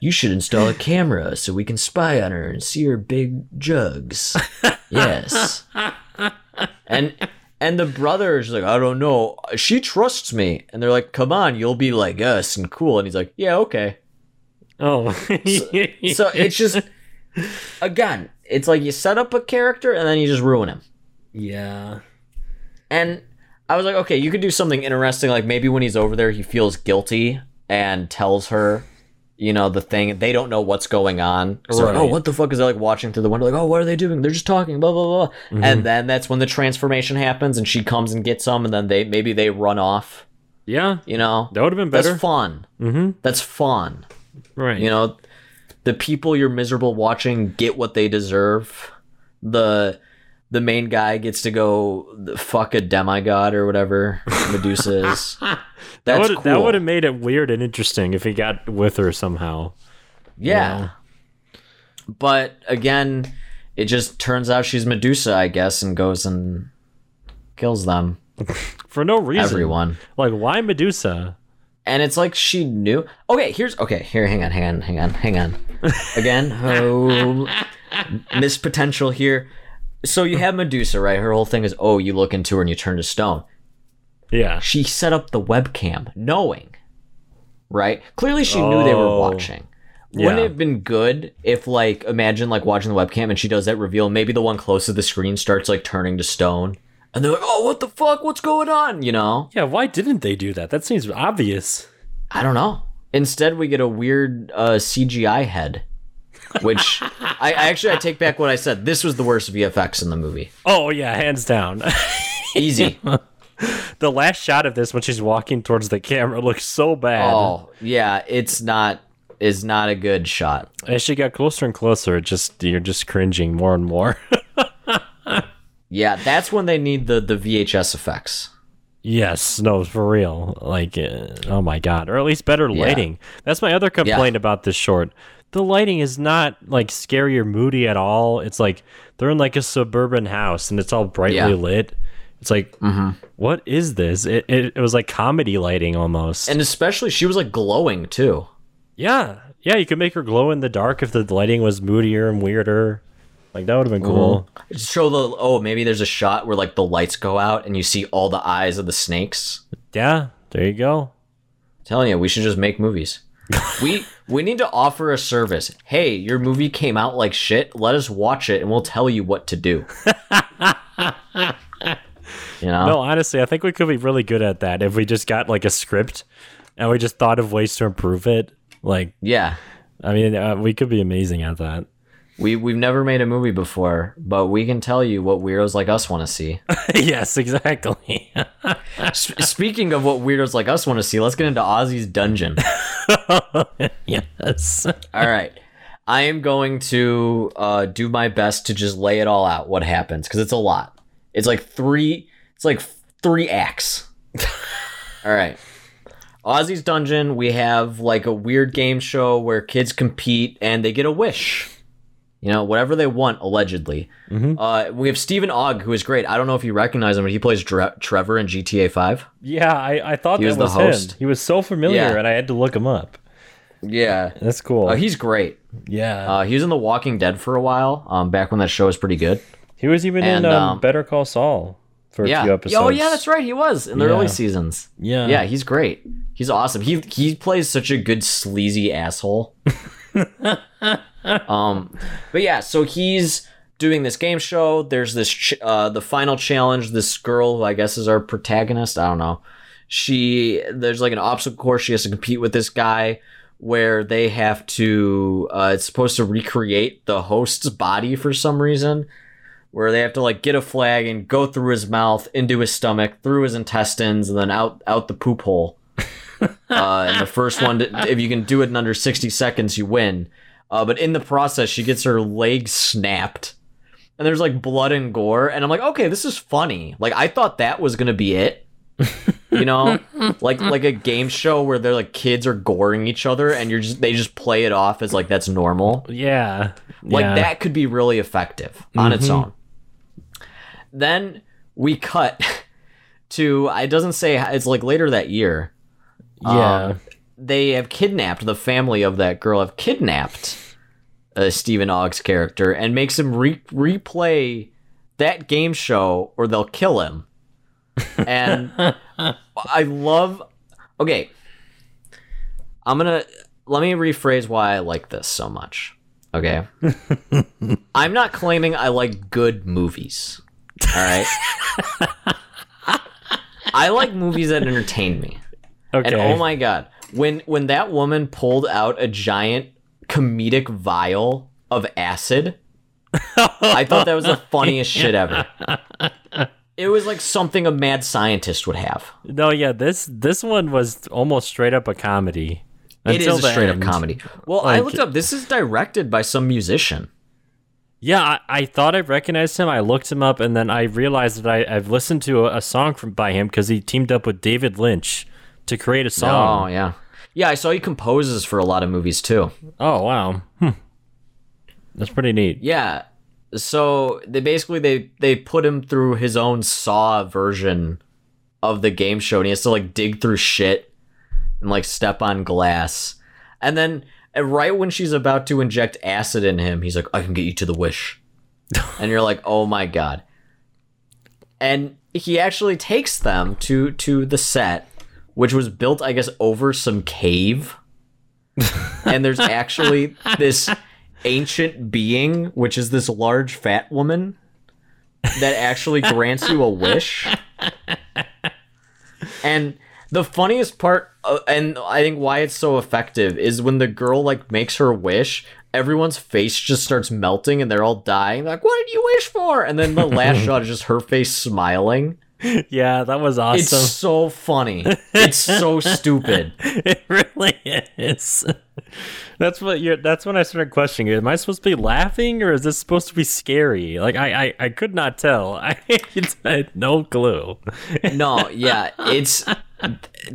you should install a camera so we can spy on her and see her big jugs. yes, and. And the brother is like, I don't know. She trusts me. And they're like, come on, you'll be like us and cool. And he's like, yeah, okay. oh, So it's just, again, it's like you set up a character and then you just ruin him. yeah, And I was like, okay, you could do something interesting. Like maybe when he's over there, he feels guilty and tells her, you know, the thing. They don't know what's going on they're like, oh, what the fuck is they like watching through the window? Like, oh, what are they doing? They're just talking, blah blah blah. And then that's when the transformation happens, and she comes and gets them, and then they maybe they run off. yeah. You know, That would have been better. that's fun. mm-hmm. That's fun. Right. You know, the people you're miserable watching get what they deserve. The the main guy gets to go fuck a demigod or whatever Medusa is. that That's would cool. that would have made it weird and interesting if he got with her somehow. yeah. But again, it just turns out she's Medusa, I guess, and goes and kills them. For no reason. Everyone. Like why Medusa? And it's like she knew. Okay, here's okay. Here, hang on, hang on, hang on, hang on. Again, oh, missed potential here. So you have Medusa, right? Her whole thing is, oh, you look into her and you turn to stone. Yeah. She set up the webcam, knowing, right? Clearly, she knew they were Oh. watching. Wouldn't it have been good if, like, imagine like watching the webcam and she does that reveal? Maybe the one close to the screen starts like turning to stone, and they're like, "Oh, what the fuck? What's going on?" You know? Yeah, why didn't they do that? That seems obvious. I don't know. Instead, we get a weird uh, CGI head, which I, I actually I take back what I said. This was the worst VFX in the movie. Oh yeah, hands down. Easy. the last shot of this when she's walking towards the camera looks so bad. oh yeah, it's not is not a good shot. As she got closer and closer, it just you're just cringing more and more. Yeah, that's when they need the the VHS effects. yes, no, for real. Like, uh, oh my god, or at least better lighting. That's my other complaint about this short. The lighting is not like scary or moody at all. It's like they're in like a suburban house and it's all brightly Yeah. lit. It's like, mm-hmm. what is this? It, it it was like comedy lighting almost. And especially she was like glowing too. Yeah, yeah, you could make her glow in the dark if the lighting was moodier and weirder. Like that would have been mm-hmm. cool. Show the oh maybe there's a shot where like the lights go out and you see all the eyes of the snakes. Yeah, there you go. telling you, we should just make movies. We we need to offer a service. Hey, your movie came out like shit. Let us watch it, and we'll tell you what to do. you know? No, honestly, I think we could be really good at that if we just got like a script and we just thought of ways to improve it. Like, Yeah, I mean, uh, we could be amazing at that. We we've never made a movie before, but we can tell you what weirdos like us want to see. yes, exactly. S- speaking of what weirdos like us want to see, let's get into Ozzy's dungeon. yes. All right. I am going to uh, do my best to just lay it all out what happens because it's a lot. It's like three. It's like three acts. all right. Ozzy's Dungeon. We have like a weird game show where kids compete and they get a wish. You know, whatever they want, allegedly. Uh, we have Stephen Ogg, who is great. I don't know if you recognize him, but he plays Dre- Trevor in GTA 5. Yeah, I, I thought He that was the was host. him. He was so familiar, Yeah. and I had to look him up. Yeah. That's cool. Uh, he's great. yeah, Uh, he was in The Walking Dead for a while, um, back when that show was pretty good. he was even in um, um, Better Call Saul for a few episodes. Oh yeah, that's right. He was in the Yeah. early seasons. Yeah. Yeah, he's great. He's awesome. He he plays such a good sleazy asshole. um, but yeah, so he's doing this game show. There's this ch- uh the final challenge. This girl who I guess is our protagonist. I don't know. She there's like an obstacle course. She has to compete with this guy where they have to. Uh, it's supposed to recreate the host's body for some reason where they have to like get a flag and go through his mouth, into his stomach, through his intestines, and then out out the poop hole. uh, and the first one, to, if you can do it in under sixty seconds, you win. Uh, but in the process, she gets her leg snapped, and there's like blood and gore. And I'm like, okay, this is funny. Like I thought that was gonna be it. You know, like like a game show where they're like kids are goring each other, and you're just they just play it off as like that's normal. yeah, Like yeah. that could be really effective on its own. Then we cut to it doesn't say it's like later that year. Yeah, Um, they have kidnapped the family of that girl have kidnapped uh, Stephen Ogg's character and makes him re- replay that game show or they'll kill him. And I love Okay. I'm going to let me rephrase why I like this so much. Okay? I'm not claiming I like good movies. All right? I like movies that entertain me. okay. And oh my god, when when that woman pulled out a giant comedic vial of acid, I thought that was the funniest shit ever. It was like something a mad scientist would have. No, yeah, this this one was almost straight up a comedy. It is a straight up comedy. Well, I looked up. This is directed by some musician. Yeah, I, I thought I recognized him. I looked him up, and then I realized that I, I've listened to a, a song from by him because he teamed up with David Lynch to create a song. Oh yeah, yeah. I saw he composes for a lot of movies too. Oh, wow, hmm. that's pretty neat. Yeah. So they basically they they put him through his own Saw version of the game show, and he has to like dig through shit and like step on glass, and then right when she's about to inject acid in him, he's like, "I can get you to the wish," and you're like, "Oh my god!" And he actually takes them to to the set, which was built, I guess, over some cave and there's actually this ancient being, which is this large fat woman, that actually grants you a wish. And the funniest part, uh, and I think why it's so effective, is when the girl like makes her wish. Everyone's face just starts melting and they're all dying. They're like, what did you wish for? And then the last shot is just her face smiling. Yeah, that was awesome. It's so funny. It's so stupid. it really is. That's what you're. That's when I started questioning: Am I supposed to be laughing, or is this supposed to be scary? Like I, I, I could not tell. I, I had no clue. No, yeah, it's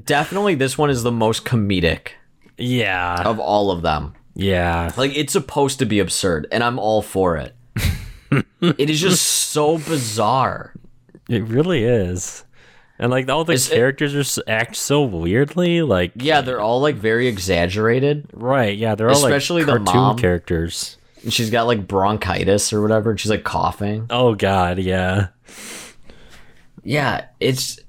definitely this one is the most comedic Yeah, of all of them. yeah. Like it's supposed to be absurd, and I'm all for it. it is just so bizarre. It really is. And like all the Is it- characters are s act so weirdly. Like Yeah, they're all like very exaggerated. right, yeah, they're all Especially the like cartoon mom. characters. And she's got like bronchitis or whatever, and she's like coughing. Oh god, yeah. Yeah, it's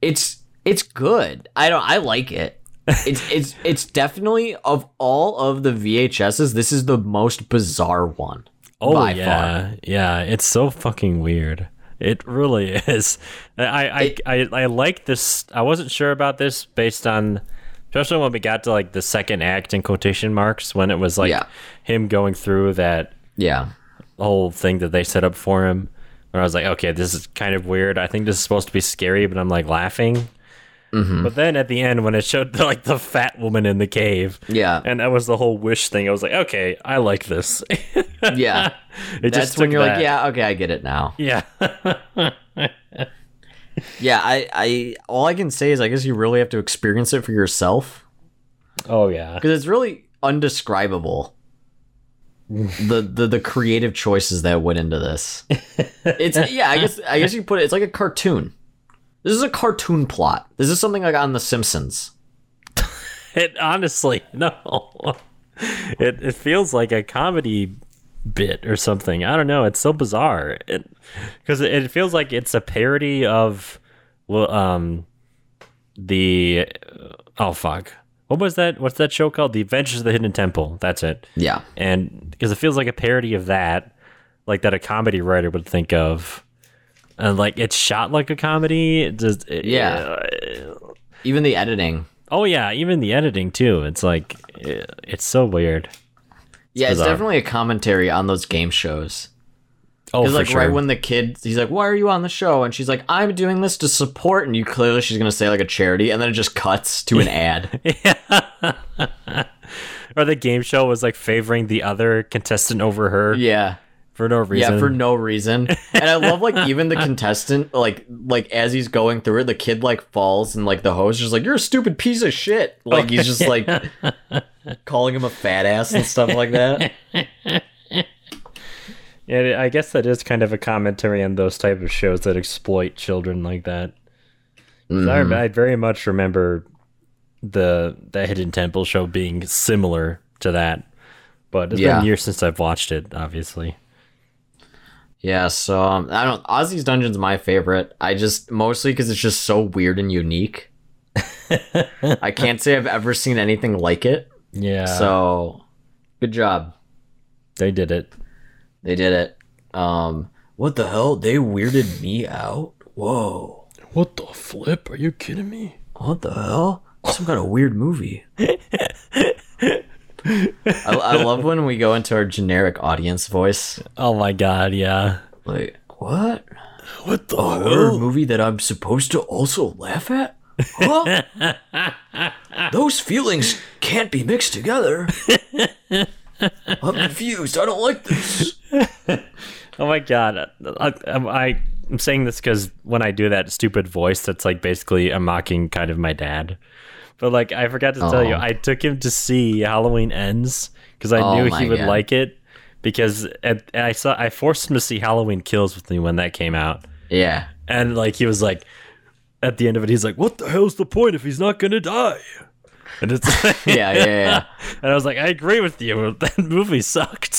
it's it's good. I don't I like it. It's it's it's definitely of all of the VHSs, this is the most bizarre one. Oh by yeah, yeah. It's so fucking weird. It really is. I I, It- I I like this. I wasn't sure about this based on, especially when we got to like the second act in quotation marks when it was like Yeah. him going through that Yeah. whole thing that they set up for him. Where I was like, okay, this is kind of weird. I think this is supposed to be scary, but I'm like laughing. Mm-hmm. But then at the end, when it showed like the fat woman in the cave, Yeah. and that was the whole wish thing, I was like, okay, I like this. Yeah. it That's just when you're like, yeah, okay, I get it now. yeah. Yeah, I, I, all I can say is, I guess you really have to experience it for yourself oh yeah. because it's really undescribable. the, the the creative choices that went into this. It's yeah, I guess I guess you put it. It's like a cartoon. This is a cartoon plot. This is something like on The Simpsons. It honestly no. It it feels like a comedy bit or something. I don't know. It's so bizarre. It because it, it feels like it's a parody of well um the oh fuck. What was that? What's that show called? The Adventures of the Hidden Temple. That's it. Yeah, And because it feels like a parody of that, like that a comedy writer would think of. And like it's shot like a comedy. It just, it- Yeah. even the editing. Oh yeah, even the editing too. It's like it's so weird. Yeah, it's definitely a commentary on those game shows. Oh, for like sure. right when the kid, he's like, "Why are you on the show?" And she's like, "I'm doing this to support." And you clearly she's gonna say like a charity, and then it just cuts to an ad. or the game show was like favoring the other contestant over her yeah, for no reason. yeah, for no reason. And I love like even the contestant, like like as he's going through it, the kid like falls, and like the host is just like, "You're a stupid piece of shit." Like he's just like calling him a fat ass and stuff like that. yeah, I guess that is kind of a commentary on those type of shows that exploit children like that. 'Cause I, mm-hmm. I very much remember the the Hidden Temple show being similar to that, but it's Yeah. been years since I've watched it. Obviously, Yeah, so um, I don't. Ozzy's Dungeon's my favorite. I just mostly because it's just so weird and unique. I can't say I've ever seen anything like it. yeah. So, good job. they did it. They did it. Um, what the hell? They weirded me out. Whoa! What the flip? Are you kidding me? What the hell? Some kind of weird movie. I, I love when we go into our generic audience voice. Oh my god, yeah. Like, what? What the A horror movie that I'm supposed to also laugh at? Huh? Those feelings can't be mixed together. I'm confused. I don't like this. Oh my god, I, I, I'm saying this because when I do that stupid voice, that's like basically a mocking kind of my dad. But like, I forgot to tell you, Oh. I took him to see Halloween Ends because I Oh knew he would God. like it. Because at, I saw, I forced him to see Halloween Kills with me when that came out, Yeah. and like he was like, at the end of it, he's like, "What the hell's the point if he's not gonna die?" And it's Yeah, yeah, yeah. And I was like, I agree with you. That movie sucked.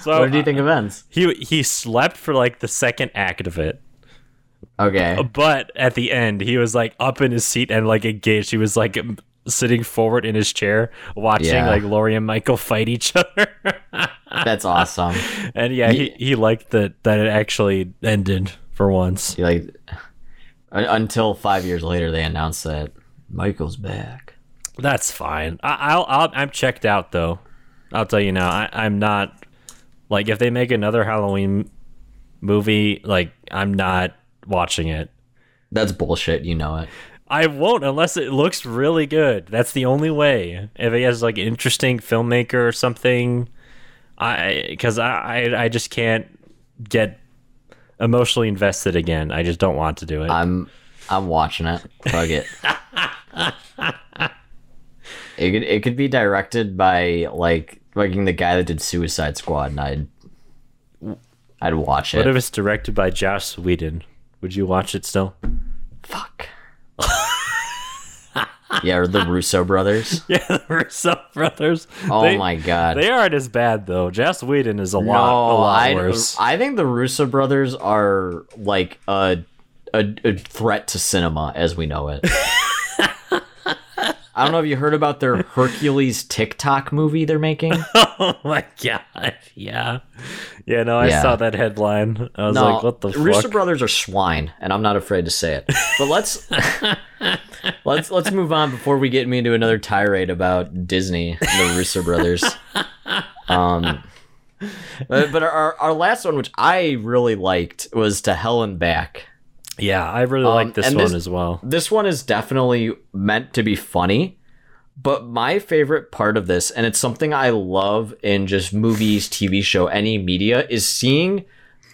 so What did you think of ends? he he slept for like the second act of it, Okay. Uh, but at the end he was like up in his seat and like engaged. He was like sitting forward in his chair, watching Yeah. like Laurie and Michael fight each other. That's awesome. and yeah, he, he liked that that it actually ended for once. You like until five years later they announced that Michael's back. That's fine. I, I'll, I'll I'm checked out though. I'll tell you now. I, I'm not like if they make another Halloween movie, like I'm not watching it. That's bullshit. You know it. I won't unless it looks really good. That's the only way. If it has like an interesting filmmaker or something, I because I, I I just can't get emotionally invested again. I just don't want to do it. I'm I'm watching it. Fuck it. it could it could be directed by like fucking the guy that did Suicide Squad, and I'd I'd watch it. what if it's directed by Joss Whedon? Would you watch it still? Fuck. yeah, or the Russo brothers. Yeah, the Russo brothers. Oh They- my god. They aren't as bad though. Joss Whedon is a lot, a lot I, worse. I think the Russo brothers are like a, a a threat to cinema as we know it. I don't know if you heard about their Hercules TikTok movie they're making. oh my god! Yeah, yeah. No, I Yeah. saw that headline. I was no, like, "What the fuck?" brothers are swine, and I'm not afraid to say it. But let's let's let's move on before we get me into another tirade about Disney and the Russo brothers. Um, but, but our our last one, which I really liked, was to Hell and Back. yeah, I really Um, like this one this- as well. This one is definitely meant to be funny, but my favorite part of this, and it's something I love in just movies, TV show, any media, is seeing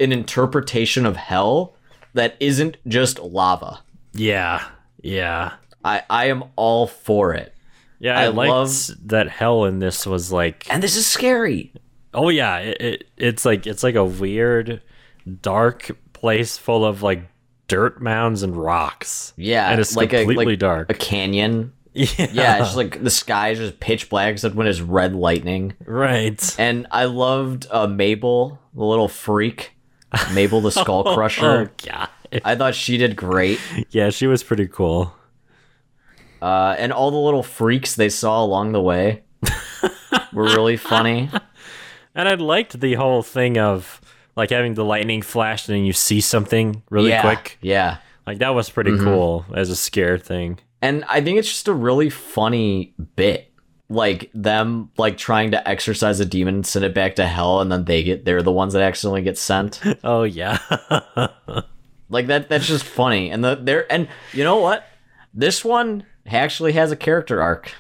an interpretation of hell that isn't just lava. Yeah, yeah, I, I am all for it. yeah. I, I liked love- that hell in this was like, And this is scary. oh yeah, it, it it's like it's like a weird, dark place full of like dirt mounds and rocks. Yeah. and it's like a, completely like dark. a canyon. Yeah, Yeah, it's just like the sky is just pitch black except when it's red lightning. right. And I loved uh, Mabel, the little freak. Mabel the Skull Oh Crusher. god. I thought she did great. Yeah, she was pretty cool. Uh, and all the little freaks they saw along the way were really funny. And I liked the whole thing of like having the lightning flash and then you see something really yeah, quick. Yeah. Like that was pretty cool as a scare thing. And I think it's just a really funny bit. Like them like trying to exorcise a demon and send it back to hell and then they get they're the ones that accidentally get sent. Oh yeah. Like that that's just funny. And the there and you know what? This one actually has a character arc.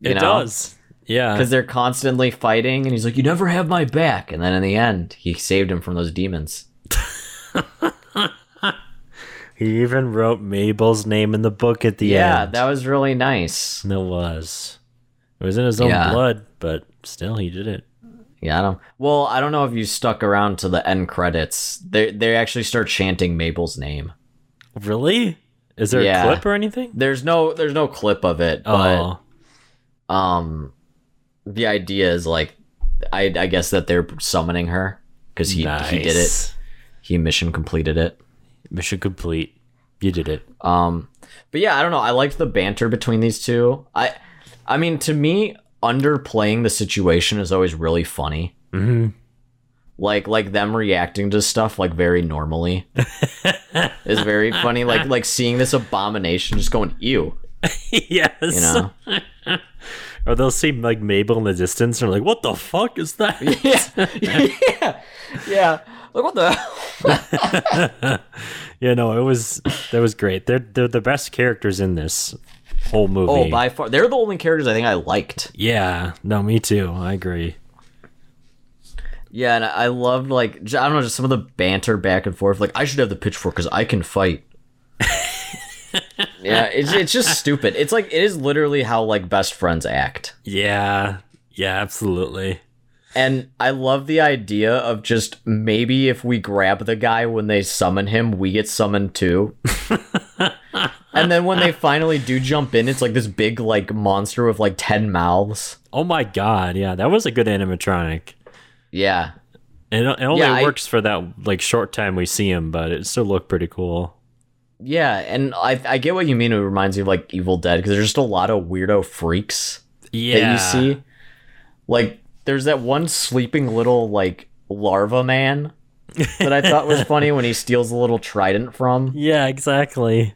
It know? does. Yeah. Because they're constantly fighting and he's like, You never have my back and then in the end he saved him from those demons. He even wrote Mabel's name in the book at the yeah, end. Yeah, that was really nice. It was. It was in his own Yeah. blood, but still he did it. Yeah, I don't. Well, I don't know if you stuck around to the end credits. They they actually start chanting Mabel's name. Really? Is there Yeah. a clip or anything? There's no there's no clip of it, but Oh. um, the idea is like, I I guess that they're summoning her because he he did it. He mission completed it. Mission complete. You did it. Um, but yeah, I don't know. I liked the banter between these two. I, I mean, to me, underplaying the situation is always really funny. hmm Like, like them reacting to stuff like very normally is very funny. Like, like seeing this abomination just going ew, yes. you know. or they'll see like Mabel in the distance, and they're like, "What the fuck is that?" yeah, yeah. Like what the? yeah, no, it was that was great. They're they're the best characters in this whole movie. Oh, by far, they're the only characters I think I liked. yeah, no, me too. I agree. Yeah, and I I loved like I don't know, just some of the banter back and forth. Like I should have the pitchfork because I can fight. yeah, it's it's just stupid. It's like it is literally how like best friends act. Yeah, yeah, absolutely. And I love the idea of just maybe if we grab the guy when they summon him, we get summoned too. and then when they finally do jump in, it's like this big like monster with like 10 mouths. Oh my god, yeah, that was a good animatronic. Yeah. And it, it only Yeah, I- works for that like short time we see him, but it still looked pretty cool. Yeah, and I I get what you mean. It reminds me of like Evil Dead because there's just a lot of weirdo freaks Yeah, that you see. Like there's that one sleeping little like larva man that I thought was funny when he steals a little trident from. Yeah, exactly.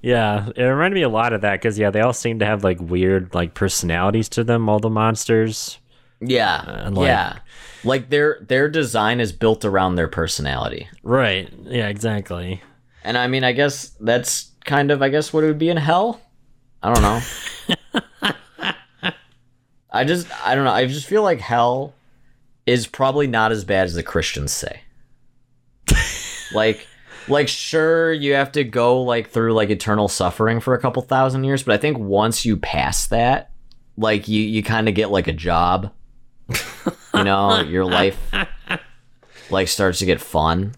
Yeah, it reminded me a lot of that because yeah, they all seem to have like weird like personalities to them. All the monsters. Yeah, uh, And, like- yeah. Like their their design is built around their personality, Right. Yeah. Exactly. and I mean, I guess that's kind of I guess what it would be in hell. I don't know. I just I don't know. I just feel like hell is probably not as bad as the Christians say. like like sure you have to go like through like eternal suffering for a couple thousand years, but I think once you pass that, like you you kind of get like a job. you know, your life like starts to get fun.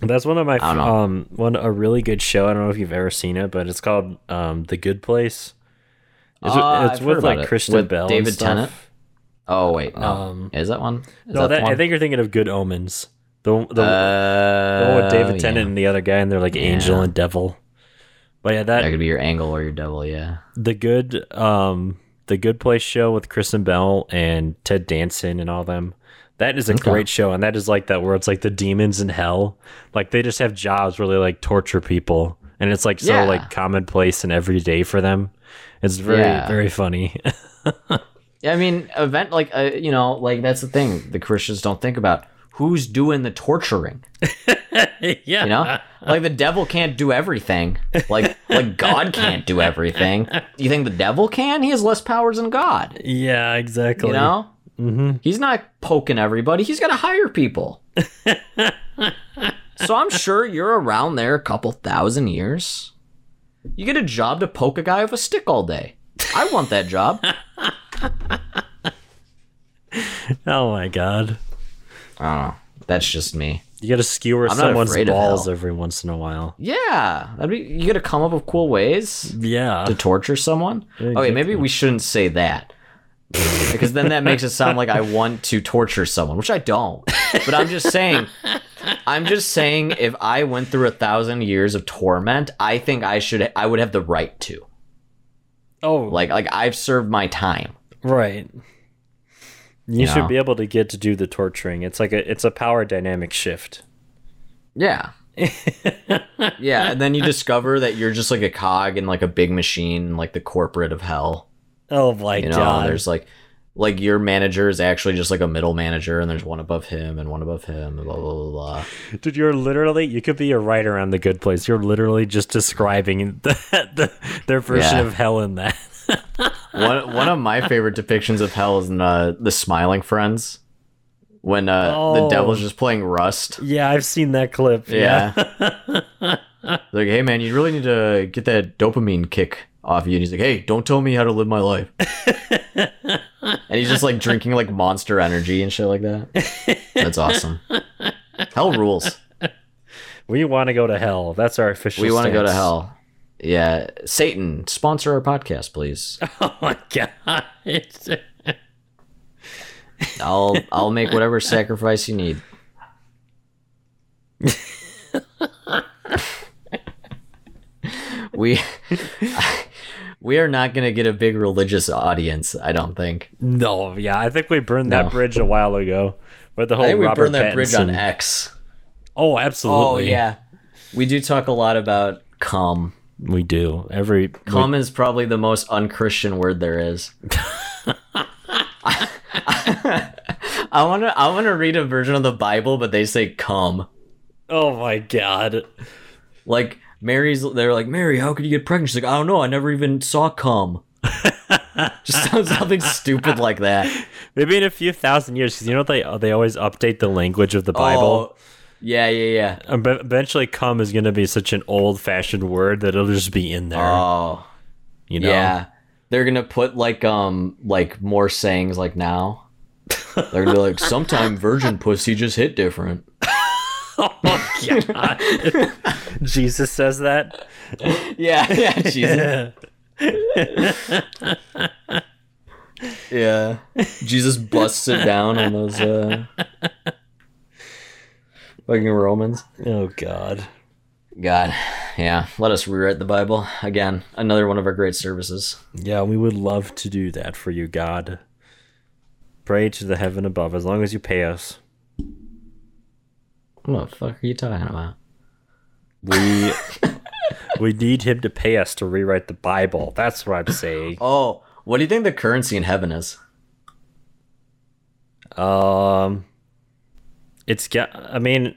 That's one of my um one a really good show. I don't know if you've ever seen it, but it's called um The Good Place. It's, Uh, it's with like it. Kristen With Bell, and David. Tennant? Oh wait, no. Um, is that one? Is No, that, that, one? I think you're thinking of Good Omens. The the, uh, the one with David yeah. Tennant and the other guy, and they're like angel and devil. But yeah, that That could be your angle or your devil, yeah. the good um the good place show with Kristen Bell and Ted Danson and all them. That is a Okay. great show, and that is like that where it's like the demons in hell. Like they just have jobs where they like torture people, and it's like so Yeah. like commonplace and everyday for them. It's very Yeah. very funny. Yeah, I mean, event like uh, you know, like that's the thing the Christians don't think about. Who's doing the torturing? yeah, You know, like the devil can't do everything. Like like God can't do everything. You think the devil can? He has less powers than God. yeah, exactly. You know, hmm he's not poking everybody. He's got to hire people. so I'm sure you're around there a couple thousand years. You get a job to poke a guy with a stick all day. I want that job. Oh my god, I don't know. That's just me. you got to skewer I'm someone's balls every once in a while. Yeah, that'd be. You got to come up with cool ways Yeah, to torture someone. Okay, maybe we shouldn't say that because then that makes it sound like I want to torture someone, which I don't. But I'm just saying. I'm just saying, if I went through a thousand years of torment, I think I should. I would have the right to. oh, Like, like I've served my time. Right. You, You should know? be able to get to do the torturing. It's like a it's a power dynamic shift. Yeah. yeah, and then you discover that you're just like a cog in like a big machine, like the corporate of hell. Oh my You know, god. there's like like your manager is actually just like a middle manager and there's one above him and one above him and blah blah blah blah. Dude, you're literally you could be a writer on the good place. You're literally just describing the, the their version Yeah. of hell in that. one one of my favorite depictions of hell is in uh, the Smiling Friends. When uh, the Oh. devil's just playing Rust. Yeah, I've seen that clip. Yeah. like, hey man, you really need to get that dopamine kick off you. And he's like, hey, don't tell me how to live my life. and he's just like drinking like monster energy and shit like that. That's awesome. Hell rules. We want to go to hell. That's our official We want to go to hell. Yeah. Satan, sponsor our podcast, please. Oh my god. I'll I'll make whatever sacrifice you need. we we are not going to get a big religious audience, I don't think. no, yeah, I think we burned that bridge a while ago. But the whole I think we Robert burned that bridge on X. Oh, absolutely. Oh, yeah. We do talk a lot about cum We do every. Cum is probably the most unchristian word there is. I want to I want to read a version of the Bible, but they say cum. oh my god! Like Mary's, they're like Mary, how could you get pregnant? She's like, I don't know, I never even saw cum. Just something stupid like that. Maybe in a few thousand years, because you know they they always update the language of the Bible. Oh, yeah, yeah, yeah. Eventually, "cum" is going to be such an old-fashioned word that it'll just be in there. Oh, you know? yeah. They're gonna put like um like more sayings like now. They're gonna be like, sometime virgin pussy just hit different. Jesus says that. Yeah, yeah, Jesus. yeah. Jesus busts it down on those uh fucking Romans. Oh God. God. Yeah. Let us rewrite the Bible. Again, another one of our great services. Yeah, we would love to do that for you, God. Pray to the heaven above, as long as you pay us. What the fuck are you talking about? We we need him to pay us to rewrite the Bible. That's what I'm saying. Oh, what do you think the currency in heaven is? Um, it's got. I mean,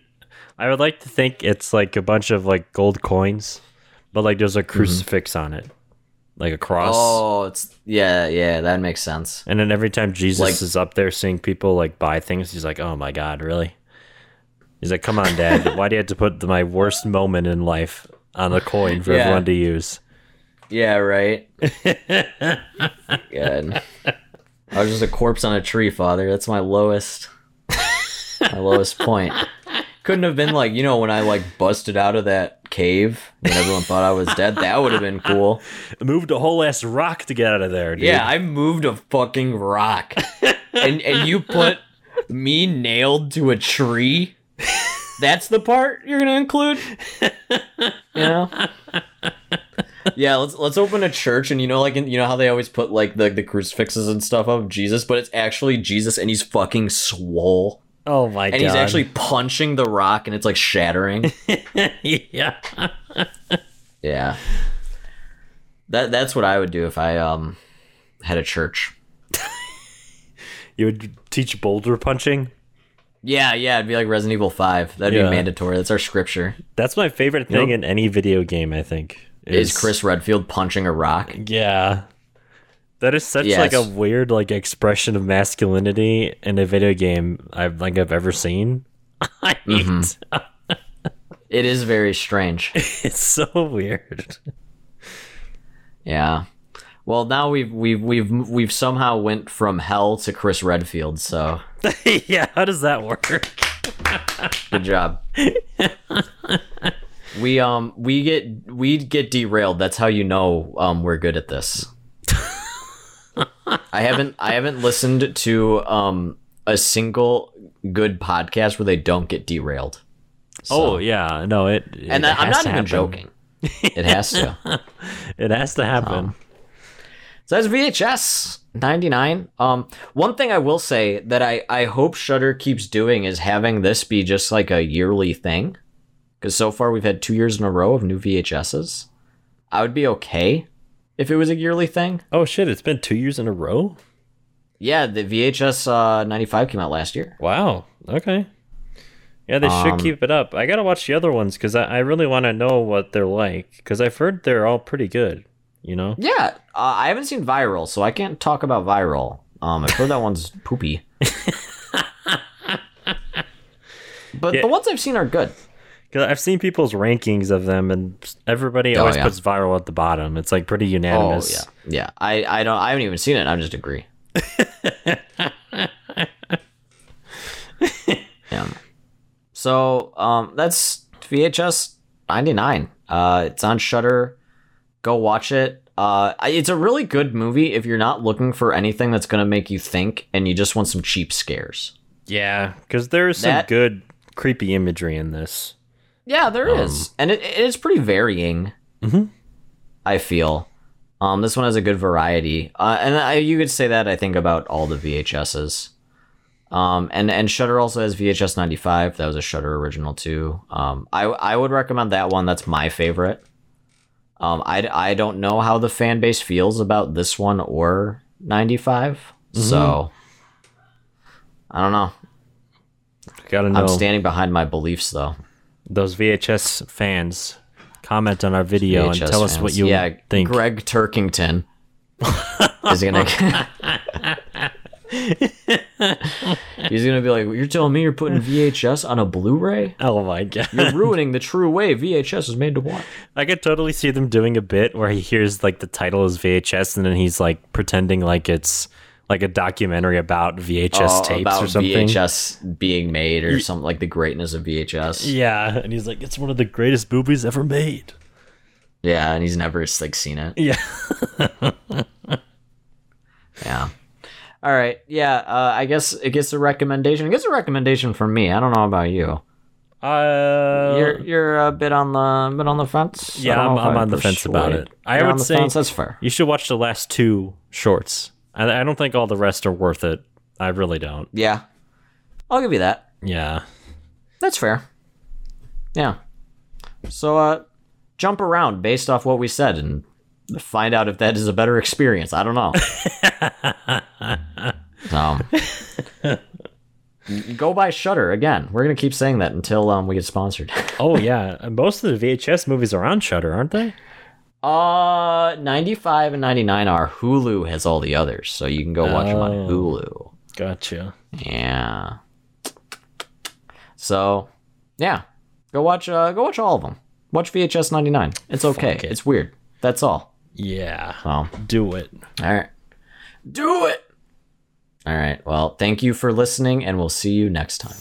I would like to think it's like a bunch of like gold coins, but like there's a crucifix on it, like a cross. Oh, it's yeah, yeah, that makes sense. And then every time Jesus Like- is up there seeing people like buy things, he's like, "Oh my God, really?" He's like, "Come on, Dad. Why do you have to put the, my worst moment in life on a coin for Yeah. everyone to use?" Yeah, right. Good. I was just a corpse on a tree, Father. That's my lowest, my lowest point. Couldn't have been like you know when I like busted out of that cave when everyone thought I was dead. That would have been cool. Moved a whole ass rock to get out of there, dude. Yeah, I moved a fucking rock, and and you put me nailed to a tree. That's the part you're gonna include. You know. Yeah, let's let's open a church, and you know, like in, you know how they always put like the the crucifixes and stuff of Jesus, but it's actually Jesus, and he's fucking swole, Oh my and god. And he's actually punching the rock, and it's like shattering. yeah. yeah, that that's what I would do if I um had a church. You would teach boulder punching. Yeah, yeah, it'd be like Resident Evil Five. That'd Yeah. be mandatory. That's our scripture. That's my favorite thing Yep. in any video game. I think Is Chris Redfield punching a rock? Yeah, that is such Yes. like a weird like expression of masculinity in a video game I've like I've ever seen. I hate. Mm-hmm. It is very strange. It's so weird. Yeah. Well, now we've we've we've we've somehow went from hell to Chris Redfield. So yeah, how does that work? good job. we um we get we get derailed. That's how you know um we're good at this. I haven't I haven't listened to um a single good podcast where they don't get derailed. oh yeah, no it. And it I, I'm not even joking. It has to. It has to happen. So that's VHS 99. Um, one thing I will say that I, I hope Shudder keeps doing is having this be just like a yearly thing. Because so far we've had two years in a row of new VHSs. I would be okay if it was a yearly thing. Oh shit! It's been two years in a row. Yeah, the VHS uh, 95 came out last year. Wow. Okay. Yeah, they Um, should keep it up. I gotta watch the other ones because I, I really want to know what they're like because I've heard they're all pretty good. You know. Yeah, uh, I haven't seen Viral, so I can't talk about Viral. Um, I've heard that one's poopy. but Yeah. the ones I've seen are good. Because I've seen people's rankings of them, and everybody Oh, always yeah. puts viral at the bottom. It's like pretty Oh unanimous. yeah, yeah. I I don't. I haven't even seen it. I just agree. yeah. So um, that's VHS ninety nine. Uh, it's on Shudder. Go watch it. Uh, it's a really good movie if you're not looking for anything that's gonna make you think and you just want some cheap scares. Yeah, because there's some That- good creepy imagery in this. Yeah, there is, and it, it is pretty varying. Mhm. I feel. Um, this one has a good variety, uh, and I, you could say that I think about all the VHSs. Um, and and Shudder also has VHS ninety five. That was a Shudder original too. Um, I I would recommend that one. That's my favorite. Um, I, I don't know how the fan base feels about this one or 95. Mm-hmm. So I don't know. Gotta know I'm standing behind my beliefs though. those VHS fans. Comment on our video and VHS tell us what you yeah, think. Gregg Turkington is gonna. He's gonna be like, "You're telling me you're putting VHS on a Blu-ray? Oh my god! You're ruining the true way VHS is made to watch." I could totally see them doing a bit where he hears like the title is VHS and then he's like pretending like it's like a documentary about VHS Oh, tapes about or something. VHS being made or something like the greatness of VHS. Yeah, and he's like, it's one of the greatest movies ever made. Yeah, and he's never like seen it. Yeah. Yeah. All right. Yeah. Uh, I guess it gets a recommendation. It gets a recommendation from me. I don't know about you. Uh, You're you're a bit on the bit on the fence. Yeah, I'm- I'm on the fence about it. I You're would say- fence, that's fair. you should watch the last two shorts. I, I don't think all the rest are worth it. I really don't. Yeah, I'll give you that. Yeah. That's fair. Yeah. So uh, jump around based off what we said and find out if that is a better experience. I don't know. go buy Shudder again. We're gonna keep saying that until um, we get sponsored. Oh yeah, most of the VHS movies are on Shudder, aren't they? Uh, 95 and 99 are Hulu has all the others, so you can go watch them on Oh. Hulu. Gotcha. Yeah. So, yeah, go watch. Uh, go watch all of them. Watch VHS 99. It's okay. it. It's weird. That's all. Yeah. So, Do it. all right, do it. All right. Well, thank you for listening, and we'll see you next time.